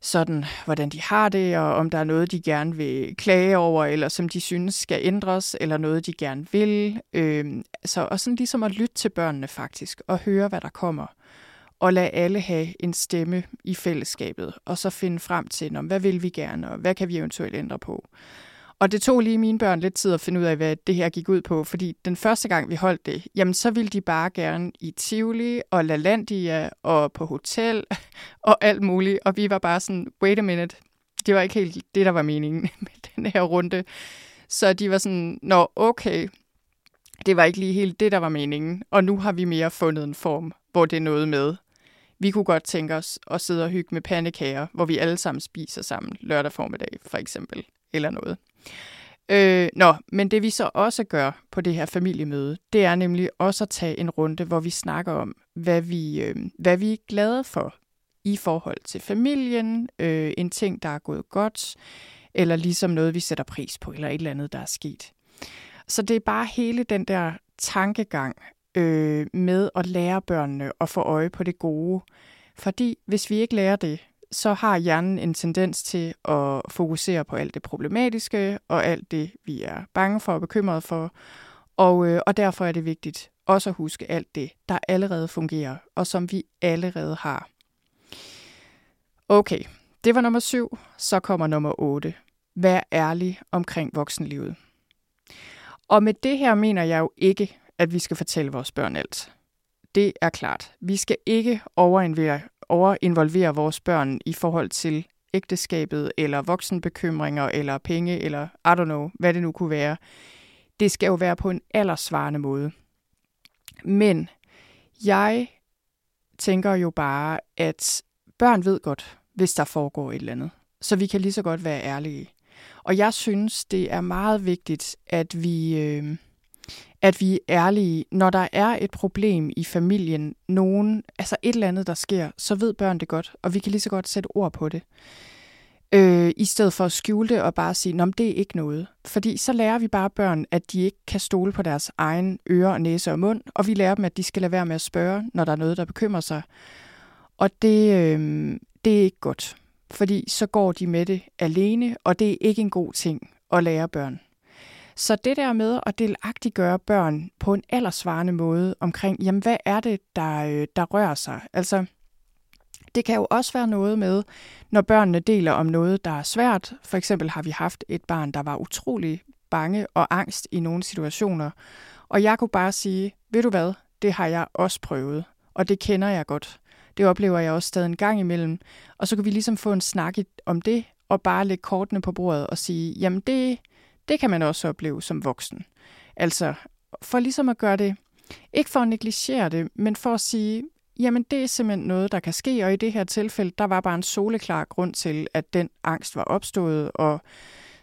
sådan, hvordan de har det, og om der er noget, de gerne vil klage over, eller som de synes skal ændres, eller noget, de gerne vil. Øh, så, og sådan ligesom at lytte til børnene faktisk, og høre, hvad der kommer. Og lade alle have en stemme i fællesskabet, og så finde frem til, hvad vil vi gerne, og hvad kan vi eventuelt ændre på. Og det tog lige mine børn lidt tid at finde ud af, hvad det her gik ud på, fordi den første gang, vi holdt det, jamen så ville de bare gerne i Tivoli og LaLandia og på hotel og alt muligt. Og vi var bare sådan, wait a minute, det var ikke helt det, der var meningen med den her runde. Så de var sådan, nå okay, det var ikke lige helt det, der var meningen. Og nu har vi mere fundet en form, hvor det er noget med. Vi kunne godt tænke os at sidde og hygge med pandekager, hvor vi alle sammen spiser sammen lørdag formiddag, for eksempel, eller noget. Øh, nå, men det vi så også gør på det her familiemøde, det er nemlig også at tage en runde, hvor vi snakker om, hvad vi, øh, hvad vi er glade for i forhold til familien, øh, en ting, der er gået godt, eller ligesom noget, vi sætter pris på, eller et eller andet, der er sket. Så det er bare hele den der tankegang øh, med at lære børnene at få øje på det gode. Fordi hvis vi ikke lærer det, så har hjernen en tendens til at fokusere på alt det problematiske og alt det, vi er bange for og bekymret for. Og, øh, og derfor er det vigtigt også at huske alt det, der allerede fungerer, og som vi allerede har. Okay, det var nummer syv. Så kommer nummer otte. Vær ærlig omkring voksenlivet. Og med det her mener jeg jo ikke, at vi skal fortælle vores børn alt. Det er klart. Vi skal ikke overinvolvere, overinvolvere vores børn i forhold til ægteskabet, eller voksenbekymringer, eller penge, eller I don't know, hvad det nu kunne være. Det skal jo være på en aldersvarende måde. Men jeg tænker jo bare, at børn ved godt, hvis der foregår et eller andet. Så vi kan lige så godt være ærlige. Og jeg synes, det er meget vigtigt, at vi, øh, at vi er ærlige, når der er et problem i familien, nogen, altså et eller andet, der sker, så ved børn det godt, og vi kan lige så godt sætte ord på det. Øh, I stedet for at skjule det og bare sige, at det er ikke noget. Fordi så lærer vi bare børn, at de ikke kan stole på deres egen ører, næse og mund, og vi lærer dem, at de skal lade være med at spørge, når der er noget, der bekymrer sig. Og det, øh, det er ikke godt, fordi så går de med det alene, og det er ikke en god ting at lære børn. Så det der med at delagtiggøre børn på en aldersvarende måde omkring, jamen hvad er det, der, øh, der rører sig? Altså, det kan jo også være noget med, når børnene deler om noget, der er svært. For eksempel har vi haft et barn, der var utrolig bange og angst i nogle situationer. Og jeg kunne bare sige, ved du hvad, det har jeg også prøvet, og det kender jeg godt. Det oplever jeg også stadig en gang imellem. Og så kan vi ligesom få en snak om det, og bare lægge kortene på bordet og sige, jamen det, det kan man også opleve som voksen. Altså for ligesom at gøre det, ikke for at negligere det, men for at sige, jamen det er simpelthen noget, der kan ske, og i det her tilfælde, der var bare en soleklar grund til, at den angst var opstået, og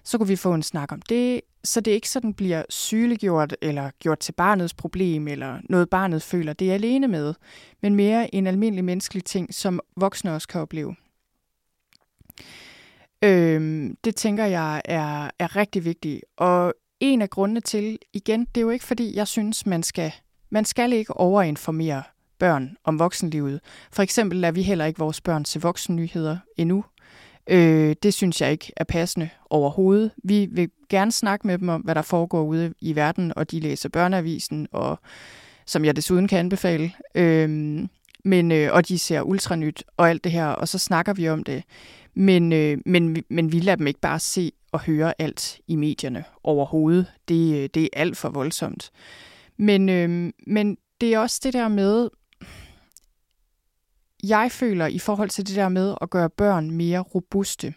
så kunne vi få en snak om det, så det ikke sådan bliver sygeliggjort eller gjort til barnets problem, eller noget barnet føler, det er alene med, men mere en almindelig menneskelig ting, som voksne også kan opleve. Øhm, det tænker jeg er, er rigtig vigtigt. Og en af grundene til, igen, det er jo ikke fordi, jeg synes, man skal, man skal ikke overinformere børn om voksenlivet. For eksempel lader vi heller ikke vores børn se voksennyheder endnu. Øh, det synes jeg ikke er passende overhovedet. Vi vil gerne snakke med dem om, hvad der foregår ude i verden, og de læser børneavisen, og som jeg desuden kan anbefale. Øh, men, øh, og de ser ultranyt og alt det her, og så snakker vi om det. Men, øh, men, men vi lader dem ikke bare se og høre alt i medierne overhovedet. Det, øh, det er alt for voldsomt. Men, øh, men det er også det der med, jeg føler i forhold til det der med at gøre børn mere robuste.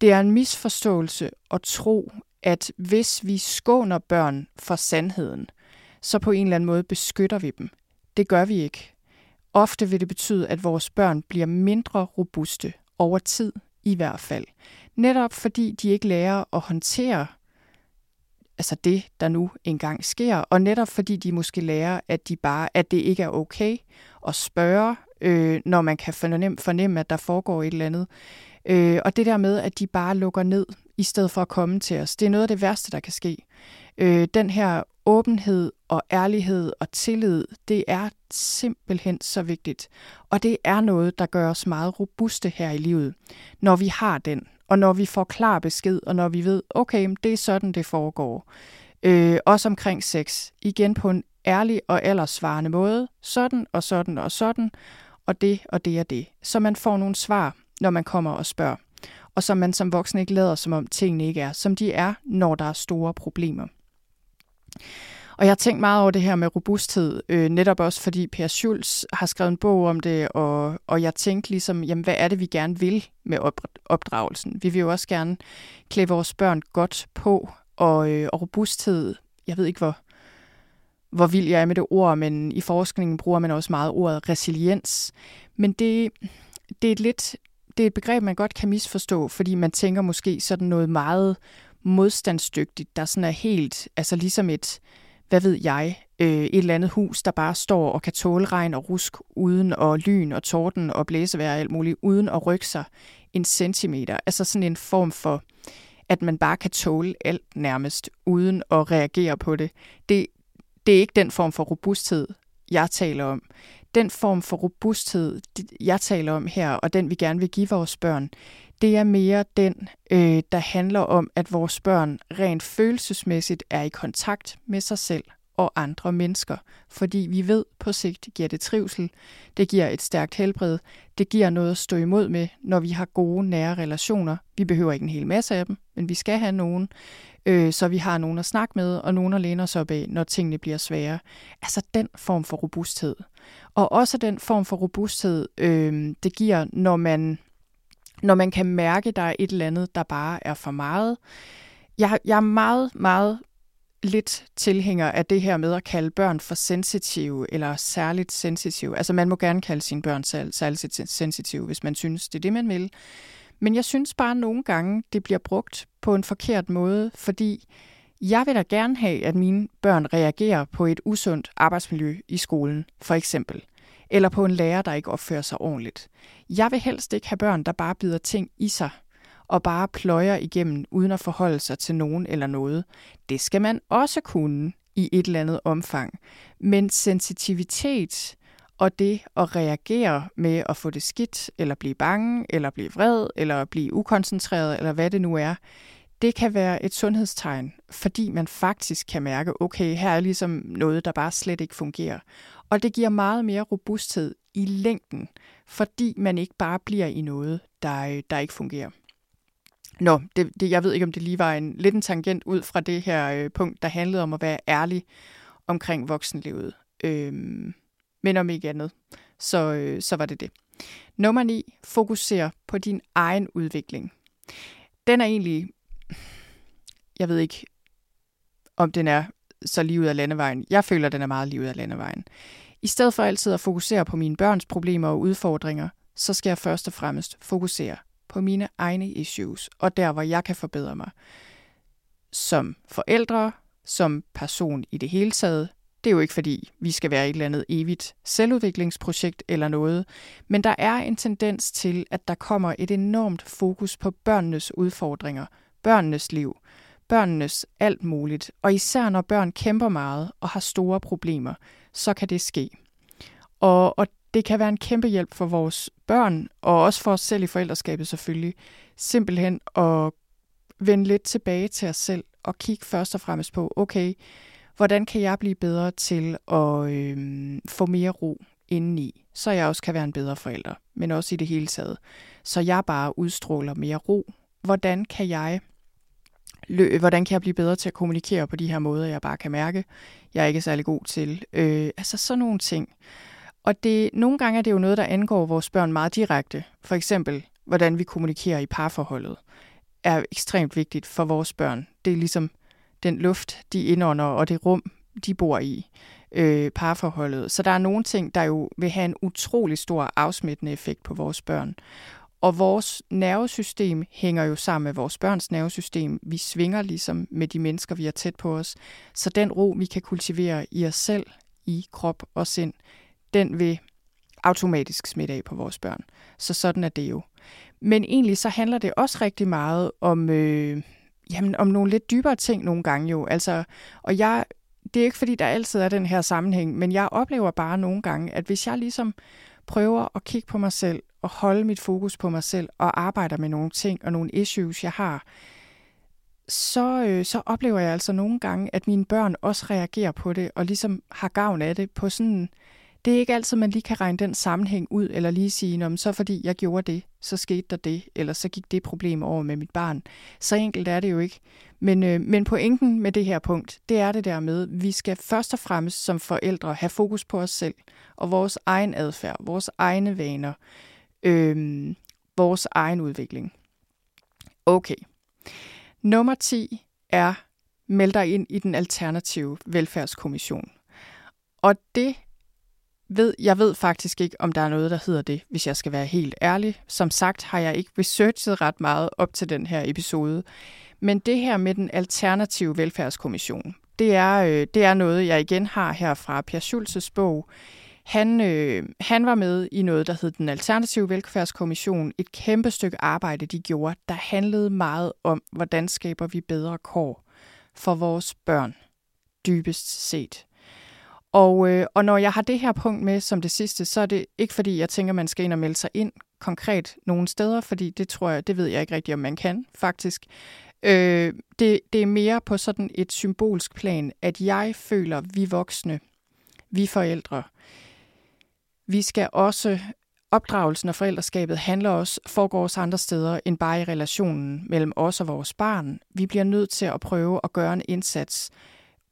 Det er en misforståelse at tro, at hvis vi skåner børn for sandheden, så på en eller anden måde beskytter vi dem. Det gør vi ikke. Ofte vil det betyde, at vores børn bliver mindre robuste over tid i hvert fald. Netop fordi de ikke lærer at håndtere altså det, der nu engang sker, og netop fordi de måske lærer, at, de bare, at det ikke er okay at spørge, øh, når man kan fornemme, fornemme, at der foregår et eller andet. Øh, og det der med, at de bare lukker ned, i stedet for at komme til os, det er noget af det værste, der kan ske. Øh, den her åbenhed og ærlighed og tillid, det er simpelthen så vigtigt. Og det er noget, der gør os meget robuste her i livet, når vi har den, og når vi får klar besked, og når vi ved, okay, det er sådan, det foregår. Øh, også omkring sex. Igen på en ærlig og aldersvarende måde. Sådan og sådan og sådan. Og det og det og det. Så man får nogle svar, når man kommer og spørger. Og så man som voksen ikke lader, som om tingene ikke er, som de er, når der er store problemer. Og jeg har tænkt meget over det her med robusthed, øh, netop også fordi Per Schulz har skrevet en bog om det, og, og jeg tænkte ligesom, jamen hvad er det, vi gerne vil med opdragelsen? Vi vil jo også gerne klæde vores børn godt på, og, øh, og robusthed, jeg ved ikke hvor, hvor vild jeg er med det ord, men i forskningen bruger man også meget ordet resiliens. Men det, det er et lidt det er et begreb, man godt kan misforstå, fordi man tænker måske sådan noget meget modstandsdygtigt, der sådan er helt, altså ligesom et, hvad ved jeg, øh, et eller andet hus, der bare står og kan tåle regn og rusk uden og lyn og torden og blæsevejr og alt muligt, uden at rykke sig en centimeter. Altså sådan en form for, at man bare kan tåle alt nærmest, uden at reagere på det. Det, det er ikke den form for robusthed, jeg taler om. den form for robusthed, jeg taler om her, og den vi gerne vil give vores børn, det er mere den, øh, der handler om, at vores børn rent følelsesmæssigt er i kontakt med sig selv og andre mennesker. Fordi vi ved, på sigt giver det trivsel, det giver et stærkt helbred, det giver noget at stå imod med, når vi har gode, nære relationer. Vi behøver ikke en hel masse af dem, men vi skal have nogen, øh, så vi har nogen at snakke med, og nogen at læne os op af, når tingene bliver svære. Altså den form for robusthed. Og også den form for robusthed, øh, det giver, når man, når man kan mærke, der er et eller andet, der bare er for meget. Jeg, jeg er meget, meget lidt tilhænger af det her med at kalde børn for sensitive eller særligt sensitive. Altså man må gerne kalde sine børn særligt sensitive, hvis man synes, det er det, man vil. Men jeg synes bare nogle gange, det bliver brugt på en forkert måde, fordi jeg vil da gerne have, at mine børn reagerer på et usundt arbejdsmiljø i skolen, for eksempel. Eller på en lærer, der ikke opfører sig ordentligt. Jeg vil helst ikke have børn, der bare bider ting i sig, og bare pløjer igennem uden at forholde sig til nogen eller noget. Det skal man også kunne i et eller andet omfang. Men sensitivitet og det at reagere med at få det skidt, eller blive bange, eller blive vred, eller blive ukoncentreret, eller hvad det nu er, det kan være et sundhedstegn, fordi man faktisk kan mærke, okay, her er ligesom noget, der bare slet ikke fungerer. Og det giver meget mere robusthed i længden, fordi man ikke bare bliver i noget, der, øh, der ikke fungerer. Nå, det, det, jeg ved ikke, om det lige var en lidt en tangent ud fra det her øh, punkt, der handlede om at være ærlig omkring voksenlivet. Øhm, men om ikke andet, så, øh, så var det det. Nummer 9. Fokuser på din egen udvikling. Den er egentlig, jeg ved ikke, om den er så lige ud af landevejen. Jeg føler, den er meget lige ud af landevejen. I stedet for altid at fokusere på mine børns problemer og udfordringer, så skal jeg først og fremmest fokusere på mine egne issues, og der, hvor jeg kan forbedre mig. Som forældre, som person i det hele taget. Det er jo ikke fordi, vi skal være et eller andet evigt selvudviklingsprojekt eller noget, men der er en tendens til, at der kommer et enormt fokus på børnenes udfordringer, børnenes liv, børnenes alt muligt, og især når børn kæmper meget og har store problemer, så kan det ske. Og, og det kan være en kæmpe hjælp for vores børn, og også for os selv i forældreskabet selvfølgelig, simpelthen at vende lidt tilbage til os selv og kigge først og fremmest på, okay, hvordan kan jeg blive bedre til at øh, få mere ro indeni, så jeg også kan være en bedre forælder, men også i det hele taget. Så jeg bare udstråler mere ro. Hvordan kan jeg lø- hvordan kan jeg blive bedre til at kommunikere på de her måder, jeg bare kan mærke, jeg er ikke særlig god til. Øh, altså sådan nogle ting. Og det, nogle gange er det jo noget, der angår vores børn meget direkte. For eksempel, hvordan vi kommunikerer i parforholdet, er ekstremt vigtigt for vores børn. Det er ligesom den luft, de indånder, og det rum, de bor i, øh, parforholdet. Så der er nogle ting, der jo vil have en utrolig stor afsmittende effekt på vores børn. Og vores nervesystem hænger jo sammen med vores børns nervesystem. Vi svinger ligesom med de mennesker, vi har tæt på os. Så den ro, vi kan kultivere i os selv, i krop og sind, den vil automatisk smitte af på vores børn. Så sådan er det jo. Men egentlig så handler det også rigtig meget om, øh, jamen, om nogle lidt dybere ting nogle gange jo. Altså, og jeg, det er ikke fordi, der altid er den her sammenhæng, men jeg oplever bare nogle gange, at hvis jeg ligesom prøver at kigge på mig selv og holde mit fokus på mig selv og arbejder med nogle ting og nogle issues, jeg har, så, øh, så oplever jeg altså nogle gange, at mine børn også reagerer på det og ligesom har gavn af det på sådan det er ikke altid, man lige kan regne den sammenhæng ud, eller lige sige, om så fordi jeg gjorde det, så skete der det, eller så gik det problem over med mit barn. Så enkelt er det jo ikke. Men, øh, men pointen med det her punkt, det er det der med, vi skal først og fremmest som forældre have fokus på os selv, og vores egen adfærd, vores egne vaner, øh, vores egen udvikling. Okay. Nummer 10 er, meld dig ind i den alternative velfærdskommission. Og det ved, jeg ved faktisk ikke, om der er noget, der hedder det, hvis jeg skal være helt ærlig. Som sagt har jeg ikke researchet ret meget op til den her episode. Men det her med den alternative velfærdskommission, det er, øh, det er noget, jeg igen har her fra Per Schulzes bog. Han, øh, han var med i noget, der hed den alternative velfærdskommission. Et kæmpe stykke arbejde, de gjorde, der handlede meget om, hvordan skaber vi bedre kår for vores børn, dybest set. Og, øh, og når jeg har det her punkt med som det sidste, så er det ikke fordi, jeg tænker, man skal ind og melde sig ind konkret nogle steder, fordi det tror jeg, det ved jeg ikke rigtigt, om man kan faktisk. Øh, det, det er mere på sådan et symbolsk plan, at jeg føler, vi voksne, vi forældre, vi skal også, opdragelsen og forældreskabet handler også, foregår også andre steder end bare i relationen mellem os og vores barn. Vi bliver nødt til at prøve at gøre en indsats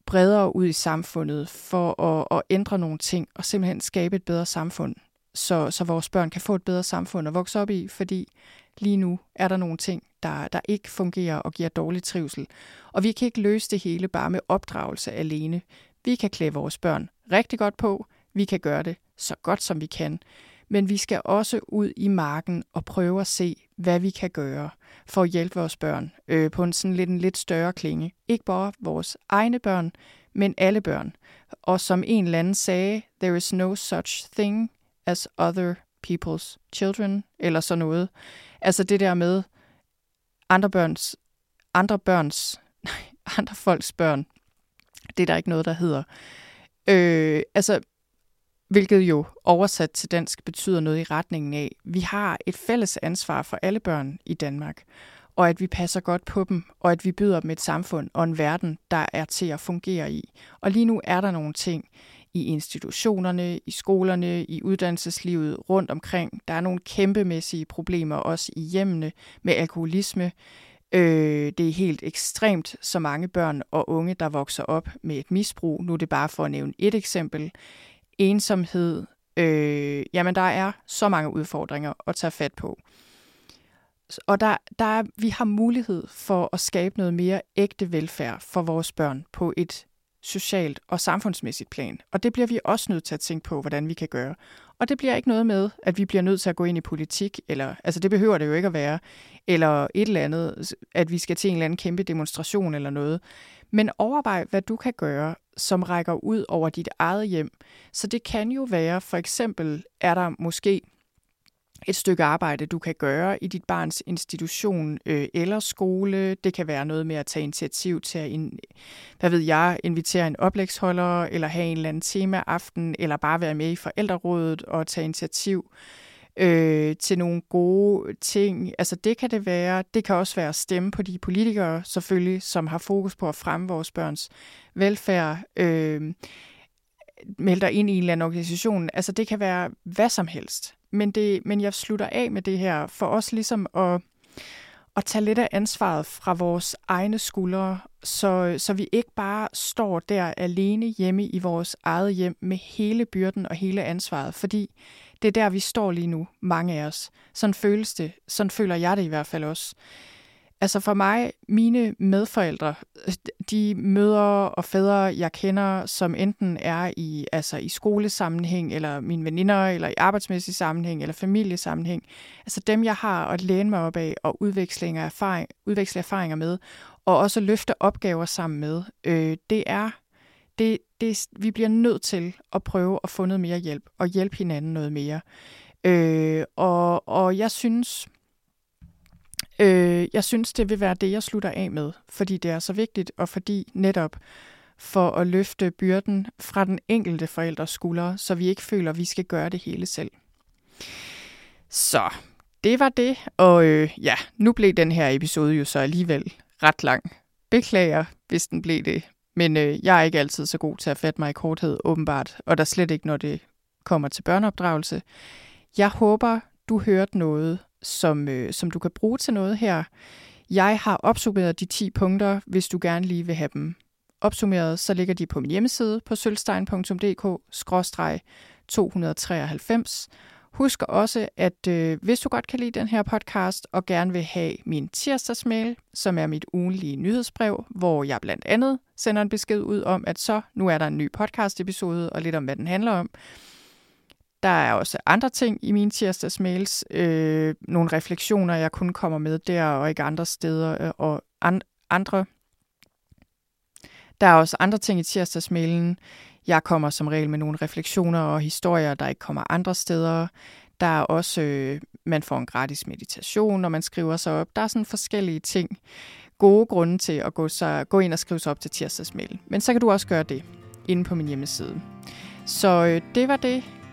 bredere ud i samfundet for at, at ændre nogle ting og simpelthen skabe et bedre samfund, så, så vores børn kan få et bedre samfund at vokse op i, fordi lige nu er der nogle ting, der, der ikke fungerer og giver dårlig trivsel. Og vi kan ikke løse det hele bare med opdragelse alene. Vi kan klæde vores børn rigtig godt på, vi kan gøre det så godt som vi kan, men vi skal også ud i marken og prøve at se, hvad vi kan gøre for at hjælpe vores børn øh, på en sådan lidt, en lidt større klinge. Ikke bare vores egne børn, men alle børn. Og som en eller anden sagde, there is no such thing as other people's children, eller sådan noget. Altså det der med andre børns, andre børns, nej, andre folks børn. Det er der ikke noget, der hedder. Øh, altså, hvilket jo oversat til dansk betyder noget i retningen af, vi har et fælles ansvar for alle børn i Danmark, og at vi passer godt på dem, og at vi byder dem et samfund og en verden, der er til at fungere i. Og lige nu er der nogle ting i institutionerne, i skolerne, i uddannelseslivet rundt omkring. Der er nogle kæmpemæssige problemer også i hjemmene med alkoholisme. Øh, det er helt ekstremt så mange børn og unge, der vokser op med et misbrug. Nu er det bare for at nævne et eksempel ensomhed. Øh, jamen, der er så mange udfordringer at tage fat på. Og der, der er, vi har mulighed for at skabe noget mere ægte velfærd for vores børn på et socialt og samfundsmæssigt plan. Og det bliver vi også nødt til at tænke på, hvordan vi kan gøre. Og det bliver ikke noget med, at vi bliver nødt til at gå ind i politik, eller altså det behøver det jo ikke at være, eller et eller andet, at vi skal til en eller anden kæmpe demonstration eller noget. Men overvej, hvad du kan gøre, som rækker ud over dit eget hjem. Så det kan jo være, for eksempel er der måske et stykke arbejde, du kan gøre i dit barns institution øh, eller skole. Det kan være noget med at tage initiativ til at, in, hvad ved jeg, invitere en oplægsholder, eller have en eller anden temaaften, eller bare være med i forældrerådet og tage initiativ øh, til nogle gode ting. Altså det kan det være. Det kan også være at stemme på de politikere, selvfølgelig, som har fokus på at fremme vores børns velfærd. Øh, melde dig ind i en eller anden organisation. Altså det kan være hvad som helst. Men, det, men jeg slutter af med det her for os ligesom at, at tage lidt af ansvaret fra vores egne skuldre, så, så vi ikke bare står der alene hjemme i vores eget hjem med hele byrden og hele ansvaret, fordi det er der, vi står lige nu, mange af os. Sådan føles det. Sådan føler jeg det i hvert fald også. Altså for mig, mine medforældre, øh, de mødre og fædre, jeg kender, som enten er i, altså i skolesammenhæng, eller mine veninder, eller i arbejdsmæssig sammenhæng, eller familiesammenhæng, altså dem, jeg har at læne mig op af og udveksle erfaring, udveksle erfaringer med, og også løfte opgaver sammen med, øh, det er, det, det, vi bliver nødt til at prøve at få noget mere hjælp, og hjælpe hinanden noget mere. Øh, og, og jeg synes, Øh, jeg synes, det vil være det, jeg slutter af med, fordi det er så vigtigt, og fordi netop for at løfte byrden fra den enkelte forældres skuldre, så vi ikke føler, at vi skal gøre det hele selv. Så det var det, og øh, ja, nu blev den her episode jo så alligevel ret lang. Beklager, hvis den blev det, men øh, jeg er ikke altid så god til at fatte mig i korthed, åbenbart, og der slet ikke, når det kommer til børneopdragelse. Jeg håber, du hørte noget, som, øh, som du kan bruge til noget her. Jeg har opsummeret de 10 punkter, hvis du gerne lige vil have dem opsummeret, så ligger de på min hjemmeside på sølvstein.dk-293. Husk også, at øh, hvis du godt kan lide den her podcast og gerne vil have min tirsdagsmail, som er mit ugenlige nyhedsbrev, hvor jeg blandt andet sender en besked ud om, at så nu er der en ny podcast episode og lidt om, hvad den handler om, der er også andre ting i mine tirsdags mails, øh, nogle refleksioner, jeg kun kommer med der og ikke andre steder, øh, og an, andre. Der er også andre ting i tirsdagsmailen. Jeg kommer som regel med nogle refleksioner og historier, der ikke kommer andre steder. Der er også, øh, man får en gratis meditation, når man skriver sig op. Der er sådan forskellige ting, gode grunde til at gå, så, gå ind og skrive sig op til tirsdagsmailen. Men så kan du også gøre det inde på min hjemmeside. Så øh, det var det.